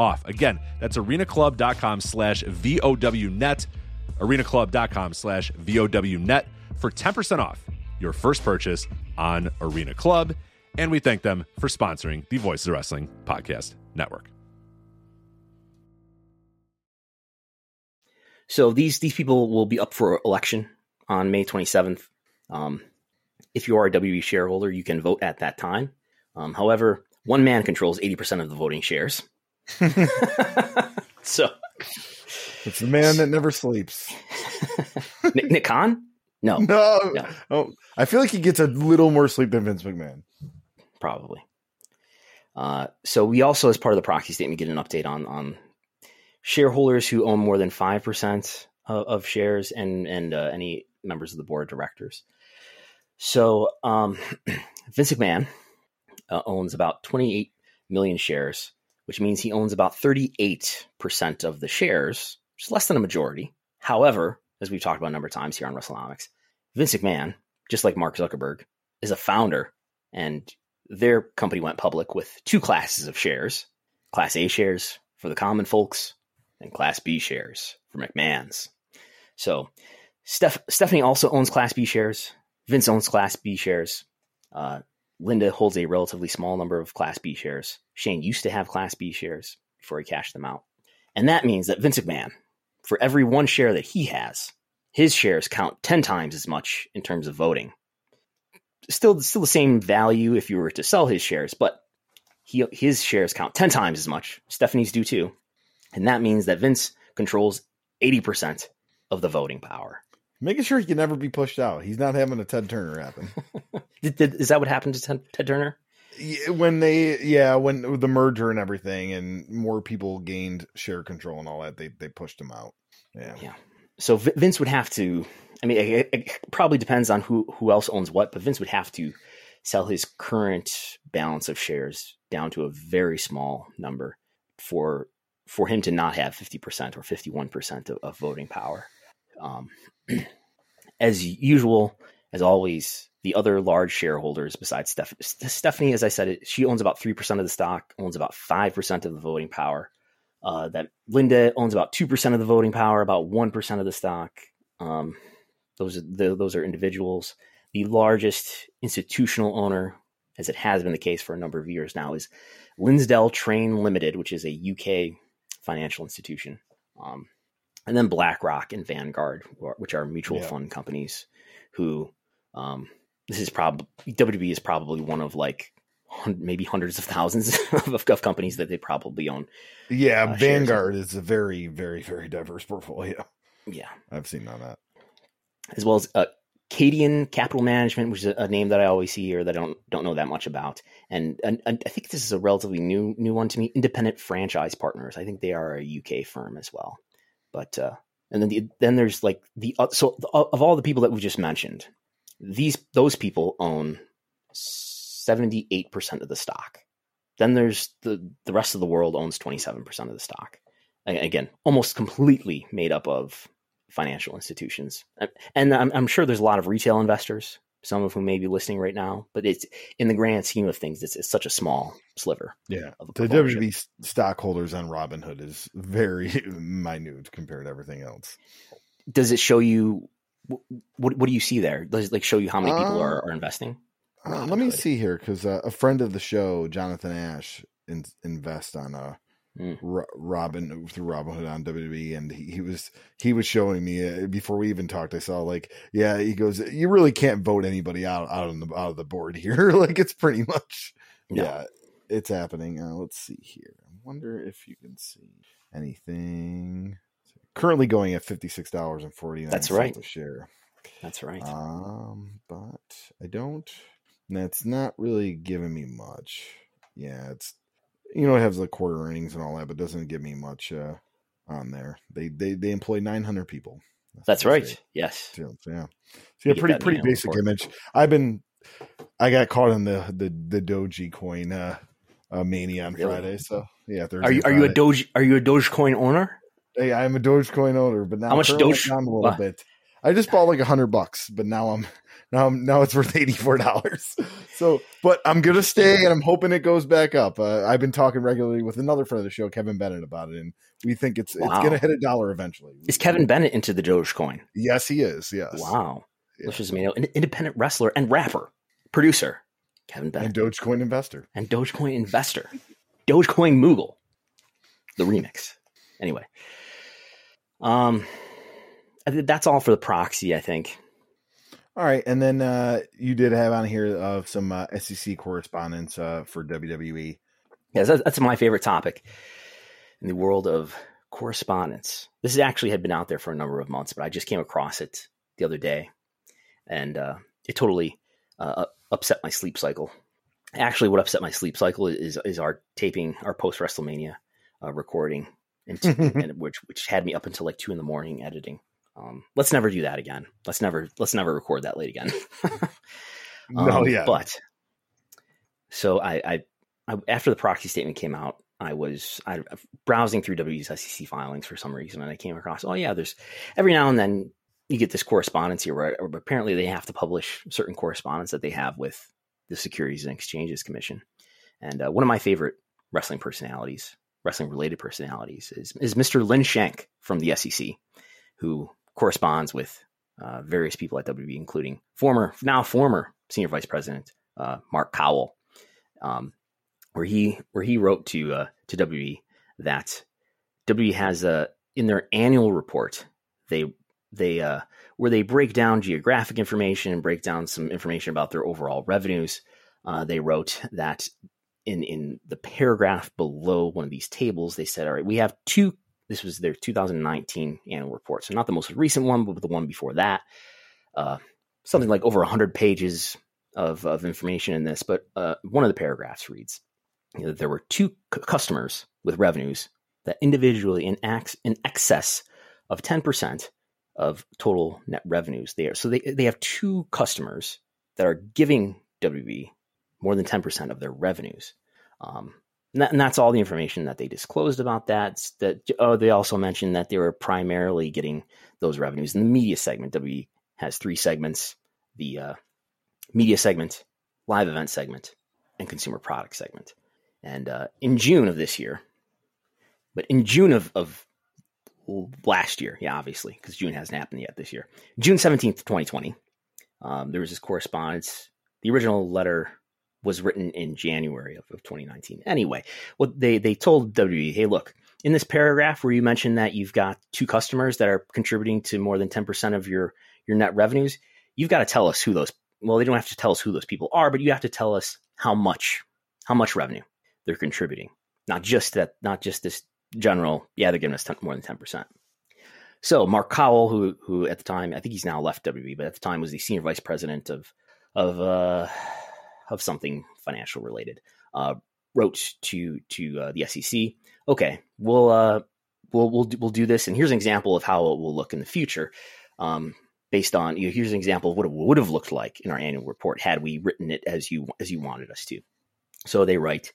off. Again, that's arenaclub.com slash VOWnet, arenaclub.com slash VOWnet for 10% off your first purchase on Arena Club. And we thank them for sponsoring the Voices of Wrestling Podcast Network.
So these these people will be up for election on May 27th. Um, if you are a WWE shareholder, you can vote at that time. Um, however, one man controls 80% of the voting shares. so
it's the man that never sleeps.
Nick, Nick Khan? No.
no. No. Oh, I feel like he gets a little more sleep than Vince McMahon.
Probably. Uh, so we also, as part of the proxy statement, get an update on on shareholders who own more than five percent of, of, shares and and uh, any members of the board of directors. So um, Vince McMahon uh, owns about 28 million shares which means he owns about 38% of the shares, which is less than a majority. However, as we've talked about a number of times here on WrestleNomics, Vince McMahon, just like Mark Zuckerberg, is a founder, and their company went public with two classes of shares Class A shares for the common folks, and Class B shares for McMahon's. So, Steph- Stephanie also owns Class B shares. Vince owns Class B shares. Uh, Linda holds a relatively small number of Class B shares. Shane used to have Class B shares before he cashed them out. And that means that Vince McMahon, for every one share that he has, his shares count 10 times as much in terms of voting. Still, still the same value if you were to sell his shares, but he, his shares count 10 times as much. Stephanie's do too. And that means that Vince controls 80% of the voting power
making sure he can never be pushed out. He's not having a Ted Turner happen.
did, did, is that what happened to Ted, Ted, Turner?
When they, yeah, when the merger and everything, and more people gained share control and all that, they they pushed him out. Yeah,
yeah. So Vince would have to. I mean, it, it probably depends on who who else owns what, but Vince would have to sell his current balance of shares down to a very small number for for him to not have 50% or 51% of, of voting power. Um, as usual, as always, the other large shareholders besides Steph- Stephanie, as I said, she owns about 3% of the stock, owns about 5% of the voting power. Uh, that Linda owns about 2% of the voting power, about 1% of the stock. Um, those, are the, those are individuals. The largest institutional owner as it has been the case for a number of years now, is Lindsell Train Limited, which is a UK financial institution, um, and then BlackRock and Vanguard, which are mutual yeah. fund companies. Who um, this is probably WWE is probably one of like maybe hundreds of thousands of, of, companies that they probably own.
Yeah, uh, Vanguard is a very, very, very diverse portfolio.
Yeah,
I've seen on that,
as well as uh, Cadian Capital Management, which is a, a, name that I always see here that I don't don't know that much about, and, and, and, I think this is a relatively new new one to me. Independent Franchise Partners, I think they are a UK firm as well, but uh, and then the, then there's like the uh, so the, of all the people that we just mentioned, these those people own 78% of the stock. Then there's the, the rest of the world owns 27% of the stock. Again, almost completely made up of financial institutions. And I'm, I'm sure there's a lot of retail investors, some of whom may be listening right now, but it's in the grand scheme of things, it's, it's such a small sliver.
Yeah. The WWE stockholders on Robinhood is very minute compared to everything else.
Does it show you what, what do you see there? Does it like show you how many people uh, are, are investing?
Uh, let me see here because uh, a friend of the show, Jonathan Ash, in, invest on uh, mm. Robin through Robinhood on WWE, and he, he was he was showing me uh, before we even talked. I saw like, yeah, he goes, you really can't vote anybody out out on the out of the board here. like it's pretty much, no. yeah, it's happening. Uh, let's see here. I wonder if you can see anything. Currently going at fifty six dollars and forty nine.
That's right.
A share.
That's right.
Um, but I don't. That's not really giving me much. Yeah, it's you know it has the quarter earnings and all that, but doesn't give me much uh, on there. They they they employ 900 people.
That's, That's right. Yes.
Yeah. yeah. So yeah, pretty pretty basic image. I've been I got caught in the the the Dogecoin uh, uh mania on really? Friday. So yeah,
Thursday are you are you a Doge are you a Dogecoin owner?
Hey, I'm a Dogecoin owner, but now
how much Doge
down a little bit. I just bought like a hundred bucks, but now I'm now I'm, now it's worth eighty four dollars. So, but I'm gonna stay, and I'm hoping it goes back up. Uh, I've been talking regularly with another friend of the show, Kevin Bennett, about it, and we think it's wow. it's gonna hit a dollar eventually.
Is Kevin Bennett into the Dogecoin?
Yes, he is. Yes.
Wow. Yeah. Which is an independent wrestler and rapper, producer, Kevin Bennett,
and Dogecoin investor,
and Dogecoin investor, Dogecoin Moogle, the remix. Anyway, um that's all for the proxy, I think.
All right, and then uh, you did have on here of some uh, SEC correspondence uh, for WWE.
Yes, that's, that's my favorite topic in the world of correspondence. This actually had been out there for a number of months, but I just came across it the other day, and uh, it totally uh, upset my sleep cycle. Actually, what upset my sleep cycle is is our taping, our post WrestleMania uh, recording, and, and which which had me up until like two in the morning editing. Um, let's never do that again. Let's never let's never record that late again.
um, no, yeah.
But so I, I, I, after the proxy statement came out, I was I browsing through W's SEC filings for some reason, and I came across oh yeah, there's every now and then you get this correspondence here where apparently they have to publish certain correspondence that they have with the Securities and Exchanges Commission. And uh, one of my favorite wrestling personalities, wrestling related personalities, is is Mr. Lin Shank from the SEC, who corresponds with uh, various people at WWE, including former, now former senior vice president uh, Mark Cowell, um, where he where he wrote to uh, to WWE that WWE has a in their annual report they they uh, where they break down geographic information and break down some information about their overall revenues. Uh, they wrote that in in the paragraph below one of these tables, they said, "All right, we have two this was their 2019 annual report. So not the most recent one, but the one before that. Uh, something like over 100 pages of, of information in this. But uh, one of the paragraphs reads you know, there were two c- customers with revenues that individually in, ex- in excess of 10% of total net revenues there. So they, they have two customers that are giving WWE more than 10% of their revenues. Um, and, that, and, that's all the information that they disclosed about that. That oh, they also mentioned that they were primarily getting those revenues in the media segment. W has three segments: the uh, media segment, live event segment, and consumer product segment. And uh, in June of this year, but in June of, of last year, yeah, obviously, because June hasn't happened yet this year. June seventeenth, twenty twenty. Um, there was this correspondence. The original letter was written in January of, of 2019. Anyway, what they they told WWE, hey, look, in this paragraph where you mentioned that you've got two customers that are contributing to more than 10% of your your net revenues, you've got to tell us who those well, they don't have to tell us who those people are, but you have to tell us how much how much revenue they're contributing. Not just that not just this general, yeah, they're giving us 10, more than 10%. So Mark Cowell, who who at the time, I think he's now left WWE, but at the time was the senior vice president of of uh, of something financial related, uh, wrote to to uh, the SEC. Okay, we'll uh, we'll we'll do, we'll do this, and here's an example of how it will look in the future. Um, based on you know, here's an example of what it would have looked like in our annual report had we written it as you as you wanted us to. So they write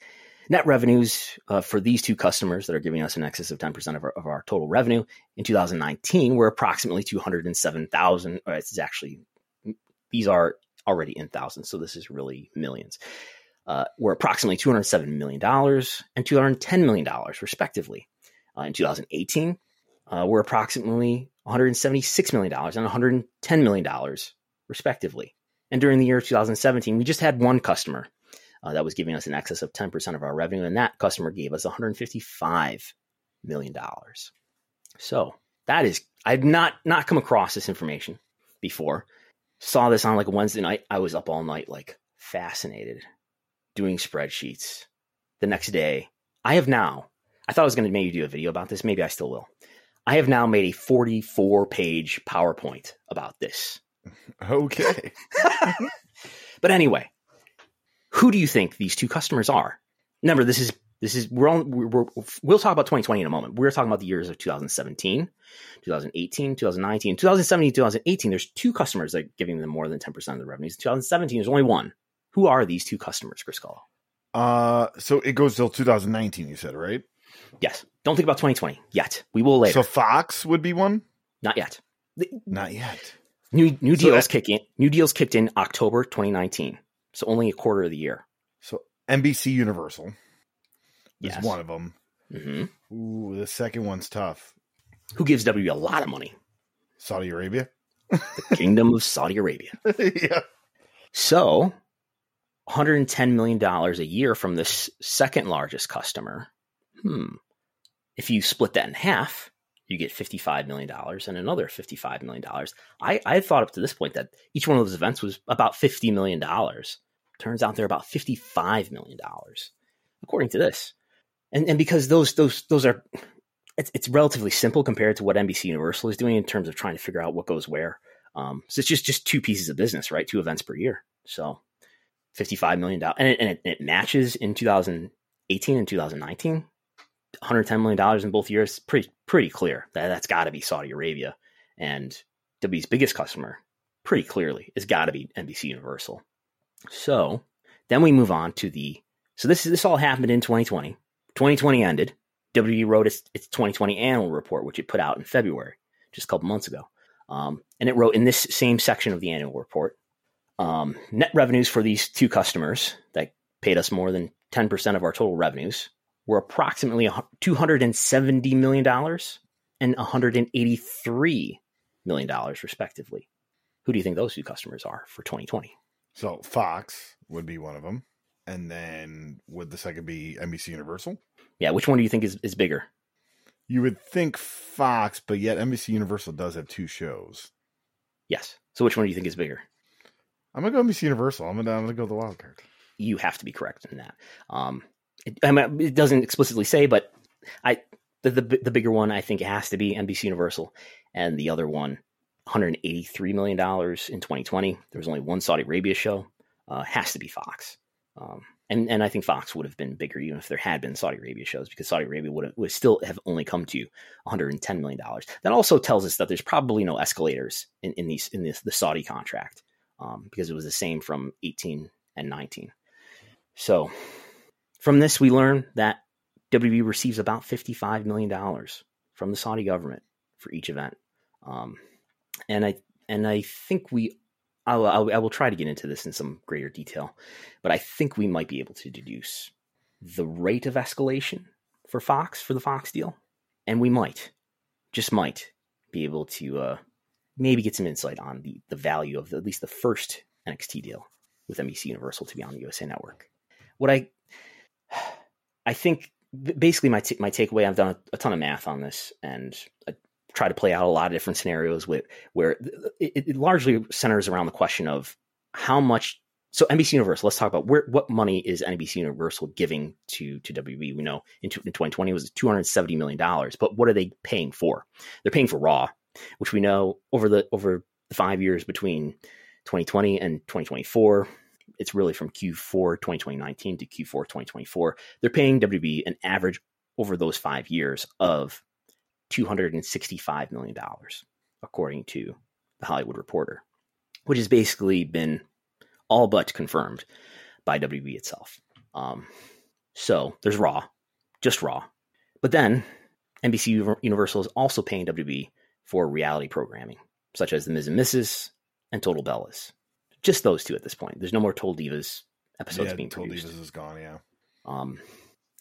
net revenues uh, for these two customers that are giving us an excess of 10% of our, of our total revenue in 2019 were approximately 207,000. It's actually these are already in thousands, so this is really millions. Uh, were approximately 207 million dollars and 210 million dollars, respectively. Uh, in 2018, uh, were approximately 176 million dollars and 110 million dollars, respectively. And during the year 2017, we just had one customer uh, that was giving us an excess of 10% of our revenue, and that customer gave us 155 million dollars. So that is, I've not not come across this information before saw this on like Wednesday night. I was up all night, like fascinated, doing spreadsheets. The next day, I have now, I thought I was going to maybe do a video about this. Maybe I still will. I have now made a 44 page PowerPoint about this.
Okay.
but anyway, who do you think these two customers are? Remember, this is this is we're on we're, we'll talk about 2020 in a moment. We're talking about the years of 2017, 2018, 2019, 2017, 2018. There's two customers that are giving them more than 10% of the revenues. 2017, there's only one. Who are these two customers, Chris Gullo?
Uh, so it goes till 2019. You said right?
Yes. Don't think about 2020 yet. We will later.
So Fox would be one.
Not yet.
Not yet.
New new
So
deals
that-
kick in. New deals kicked in October 2019. So only a quarter of the year.
So NBC Universal is one of them.
hmm
Ooh, the second one's tough.
Who gives W a lot of money?
Saudi Arabia.
The Kingdom of Saudi Arabia.
yeah.
So, 110 million dollars a year from this second largest customer. Hmm. If you split that in half, you get 55 million dollars and another 55 million dollars. I I thought up to this point that each one of those events was about 50 million dollars. Turns out they're about 55 million dollars, according to this. And and because those those those are it's, it's relatively simple compared to what NBC Universal is doing in terms of trying to figure out what goes where. Um, so it's just just two pieces of business, right? Two events per year. So fifty-five million dollars, and, it, and it, it matches in 2018 and 2019. 110 million dollars in both years. Pretty pretty clear that that's got to be Saudi Arabia, and W's biggest customer, pretty clearly, has got to be NBC Universal. So then we move on to the. So this this all happened in 2020. 2020 ended. WWE wrote its, its 2020 annual report, which it put out in February, just a couple months ago. Um, and it wrote in this same section of the annual report um, net revenues for these two customers that paid us more than 10% of our total revenues were approximately $270 million and $183 million, respectively. Who do you think those two customers are for 2020?
So Fox would be one of them, and then would the second be NBC Universal?
Yeah, which one do you think is, is bigger?
You would think Fox, but yet NBC Universal does have two shows.
Yes. So which one do you think is bigger?
I'm gonna go NBC Universal. I'm gonna I'm gonna go the wild card.
you have to be correct in that. Um, it, I mean, it doesn't explicitly say, but I the, the the bigger one I think it has to be NBC Universal, and the other one, 183 million dollars in 2020. There was only one Saudi Arabia show. Uh, has to be Fox. Um, and and I think Fox would have been bigger even if there had been Saudi Arabia shows because Saudi Arabia would have, would still have only come to 110 million dollars. That also tells us that there's probably no escalators in, in these in this the Saudi contract um, because it was the same from 18 and 19. So from this, we learn that WWE receives about $55 million from the Saudi government for each event. Um, and I, and I think we, I'll, I'll, I will try to get into this in some greater detail, but I think we might be able to deduce the rate of escalation for Fox, for the Fox deal. And we might, just might, be able to uh, maybe get some insight on the, the value of the, at least the first NXT deal with NBC Universal to be on the USA Network. What I I think basically my t- my takeaway I've done a, a, ton of math on this and I try to play out a lot of different scenarios with where it, it largely centers around the question of how much so NBC Universal, let's talk about where what money is NBC Universal giving to to WWE. We know in, in 2020 it was 270 million dollars, but what are they paying for? They're paying for Raw, which we know over the over the five years between 2020 and 2024, it's really from Q4 2019 to Q4 2024. They're paying WWE an average over those five years of 265 million dollars, according to the Hollywood Reporter, which has basically been all but confirmed by WWE itself. Um, so there's Raw, just Raw. But then NBC Universal is also paying WWE for reality programming, such as The Miz and Mrs. and Total Bellas. Just those two at this point. There's no more Total Divas episodes
yeah,
being
Total
produced.
Divas is gone, yeah.
Um,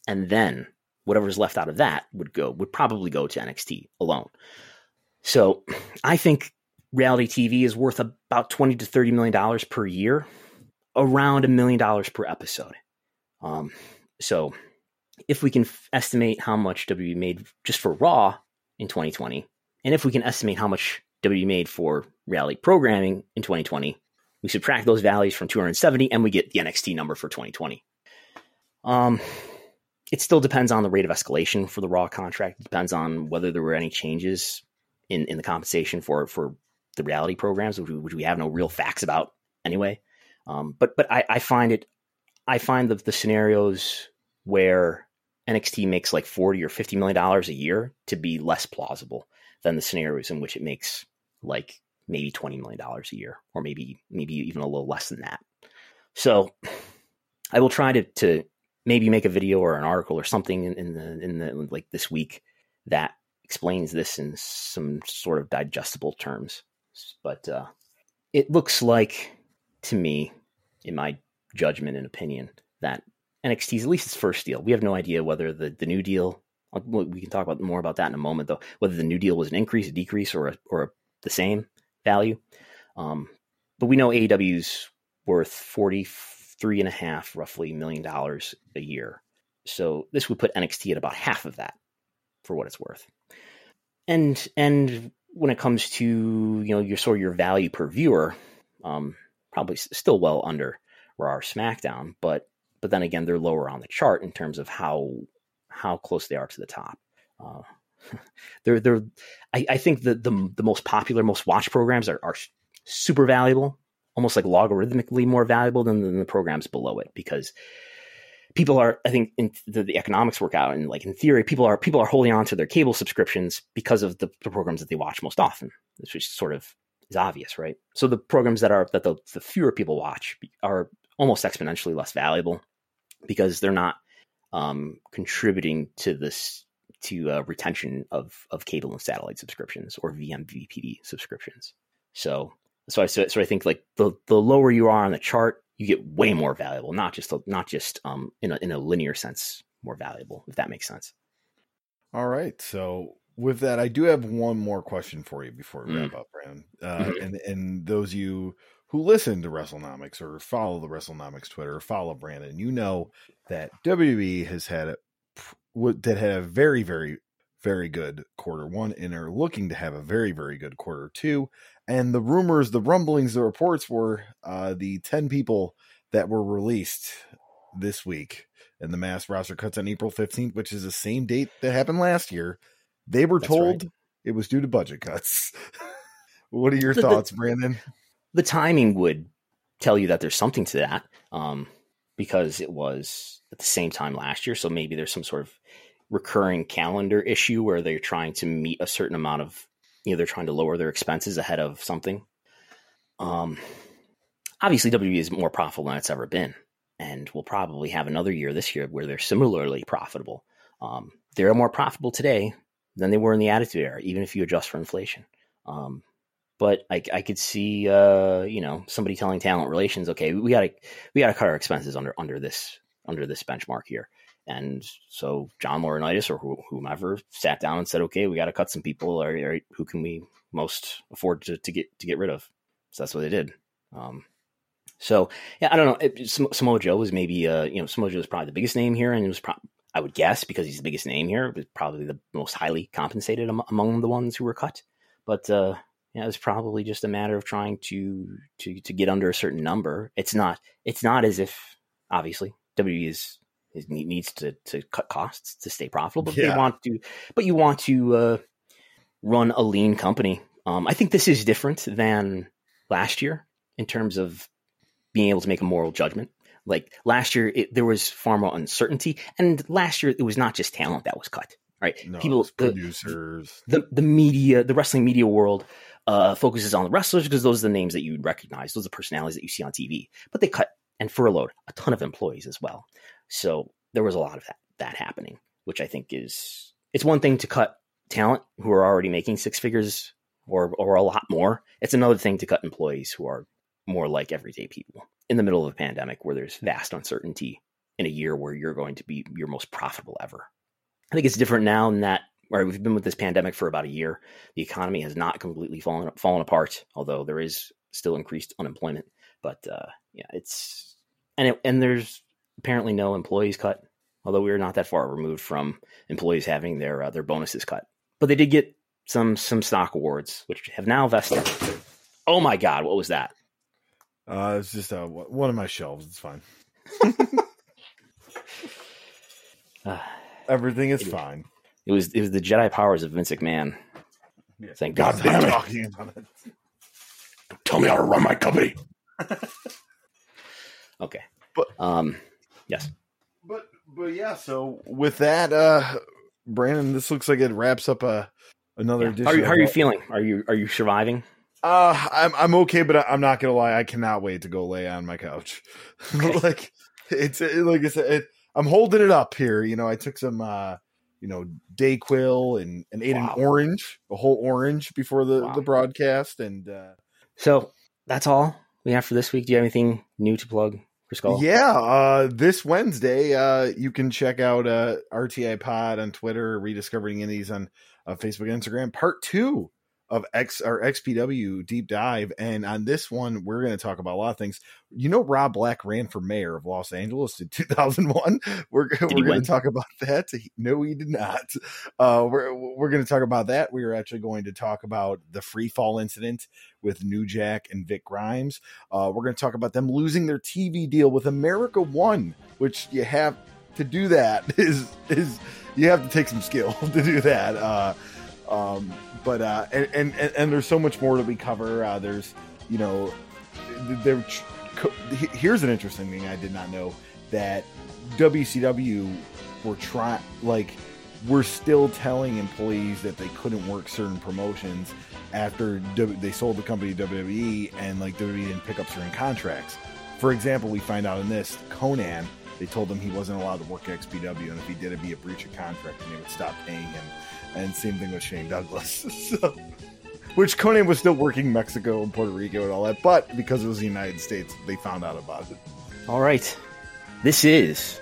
and then whatever's left out of that would go would probably go to NXT alone. So I think reality TV is worth about 20 to 30 million dollars per year, around a million dollars per episode. Um, so if we can f- estimate how much WWE made just for Raw in 2020, and if we can estimate how much WWE made for reality programming in 2020, we subtract those values from 270 and we get the NXT number for 2020. Um, it still depends on the rate of escalation for the Raw contract. It depends on whether there were any changes in, in the compensation for for the reality programs, which we, which we have no real facts about anyway. Um, but but I, I, find it I find the, the scenarios where NXT makes like forty or fifty million dollars a year to be less plausible than the scenarios in which it makes like maybe twenty million dollars a year, or maybe maybe even a little less than that. So I will try to to maybe make a video or an article or something in, the in the like this week that explains this in some sort of digestible terms. But uh, it looks like to me, in my judgment and opinion, that NXT is at least its first deal. We have no idea whether the, the new deal. Uh, we can talk about more about that in a moment, though. Whether the new deal was an increase, a decrease, or a, or a, the same value. Um, but we know AEW's worth forty three and a half, roughly million dollars a year. So this would put NXT at about half of that, for what it's worth. And and when it comes to you know your sort of your value per viewer, um, probably still well under Raw or SmackDown, but but then again they're lower on the chart in terms of how how close they are to the top. Uh, they're they're I, I think the, the the most popular, most watched programs are, are super valuable, almost like logarithmically more valuable than, than the programs below it because people are i think in the, the, economics work out and like in theory people are people are holding on to their cable subscriptions because of the, the programs that they watch most often which sort of is obvious right? So the programs that are that the, the fewer people watch are almost exponentially less valuable because they're not um, contributing to this to uh, retention of of cable and satellite subscriptions or vmvpd subscriptions. So so I so, so I think like the the lower you are on the chart, you get way more valuable, not just not just um in a in a linear sense more valuable, if that makes sense.
All right. So with that, I do have one more question for you before we mm. wrap up, Brandon. Uh, mm-hmm. And and those you who listen to WrestleNomics or follow the WrestleNomics Twitter or follow Brandon, you know that WWE has had a, that had a very very very good quarter one and are looking to have a very very good quarter two and the rumors, the rumblings, the reports were uh, the 10 people that were released this week and the mass roster cuts on April 15th, which is the same date that happened last year. They were That's told right. it was due to budget cuts. what are your the, thoughts, the, Brandon?
The timing would tell you that there's something to that um, because it was at the same time last year. So maybe there's some sort of recurring calendar issue where they're trying to meet a certain amount of you know they're trying to lower their expenses ahead of something. Um, obviously, WWE is more profitable than it's ever been, and we'll probably have another year this year where they're similarly profitable. Um, they're more profitable today than they were in the Attitude Era, even if you adjust for inflation. Um, but I, I, could see, uh, you know, somebody telling talent relations, okay, we got to we got to cut our expenses under under this under this benchmark here. And so John Laurinaitis or whomever sat down and said, "Okay, we got to cut some people. Or, or, who can we most afford to, to, get to get rid of?" So that's what they did. Um, So yeah, I don't know. It, Samoa Joe was maybe uh, you know Samoa Joe was probably the biggest name here, and it was pro- I would guess because he's the biggest name here, was probably the most highly compensated am- among the ones who were cut. But uh, yeah, it was probably just a matter of trying to to to get under a certain number. It's not it's not as if obviously WWE is, is needs to to cut costs to stay profitable, but
Yeah.
they want to. But you want to uh, run a lean company. Um, I think this is different than last year in terms of being able to make a moral judgment. Like last year, it, there was far more uncertainty, and last year it was not just talent that was cut. Right?
No,
People,
it's
the,
producers.
the the media, the wrestling media world, uh, focuses on the wrestlers because those are the names that you recognize. Those are the personalities that you see on TV. But they cut and furloughed a ton of employees as well. So there was a lot of that that happening, which I think is it's one thing to cut talent who are already making six figures or or a lot more. It's another thing to cut employees who are more like everyday people in the middle of a pandemic where there's vast uncertainty in a year where you're going to be your most profitable ever. I think it's different now in that where we've been with this pandemic for about a year. The economy has not completely fallen fallen apart, although there is still increased unemployment. But uh, yeah, it's and it, and there's apparently no employees cut, although we're not that far removed from employees having their uh, their bonuses cut. But they did get some some stock awards, which have now vested. Oh my God, what was that?
Uh, it's just uh, one of my shelves. It's fine.
Uh,
Everything is
It is.
fine.
it was it was the Jedi powers of Vince McMahon. Thank
God
God.
damn it. Talking about it.
Tell me how to run my company.
Okay.
But-
um, yes.
But but yeah, so with that, uh Brandon, this looks like it wraps up a another
Yeah. are you, how are you feeling? Are you are you surviving?
Uh, I'm I'm okay, but I, I'm not gonna lie. I cannot wait to go lay on my couch. like it's it, like I said, it, I'm holding it up here. You know, I took some, uh, you know, Dayquil and and ate
Wow.
an orange, a whole orange before the
Wow.
the broadcast, and uh,
So that's all we have for this week. Do you have anything new to plug
yeah, uh, this Wednesday, uh, you can check out uh RTI Pod on Twitter, rediscovering indies on uh, Facebook, and Instagram. Part two of X or XPW deep dive, and on this one, we're going to talk about a lot of things. You know, Rob Black ran for mayor of Los Angeles in 2001. We're we're going to talk about that. No, he did not. Uh, we're we're going to talk about that. We are actually going to talk about the free fall incident with New Jack and Vic Grimes. Uh, we're going to talk about them losing their TV deal with America One, which you have to do that is is you have to take some skill to do that. Uh, um, but uh, and, and and there's so much more that we cover. Uh, there's you know there. Here's an interesting thing I did not know that WCW were trying like we're still telling employees that they couldn't work certain promotions after w- they sold the company to WWE and like WWE didn't pick up certain contracts. For example, we find out in this Konnan, they told him he wasn't allowed to work XPW, and if he did, it'd be a breach of contract, and they would stop paying him. And same thing with Shane Douglas. so, which Konnan was still working Mexico and Puerto Rico and all that, but because it was the United States, they found out about it.
All right. This is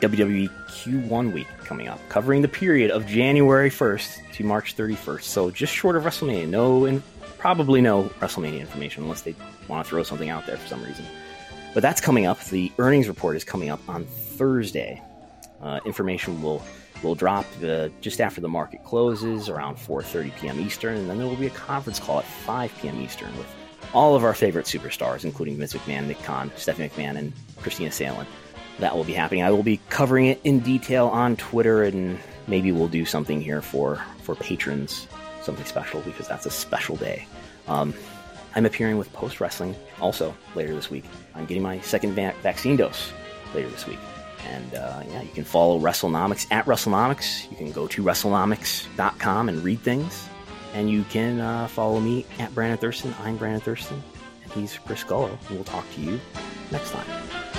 WWE Q1 week coming up, covering the period of January 1st to March 31st. So just short of WrestleMania. No, and probably no WrestleMania information unless they want to throw something out there for some reason. But that's coming up. The earnings report is coming up on Thursday. Uh, information will will drop just after the market closes around 4:30 p.m. Eastern, and then there will be a conference call at 5 p.m. Eastern with all of our favorite superstars, including Vince McMahon, Nick Khan, Stephanie McMahon, and Kristina Salen. That will be happening. I will be covering it in detail on Twitter, and maybe we'll do something here for for patrons, something special because that's a special day. Um, I'm appearing with Post Wrestling also later this week. I'm getting my second va- vaccine dose later this week. And uh, yeah, you can follow WrestleNomics at WrestleNomics. You can go to WrestleNomics.com and read things. And you can uh, follow me at Brandon Thurston. I'm Brandon Thurston. And he's Chris Gullo. And we'll talk to you next time.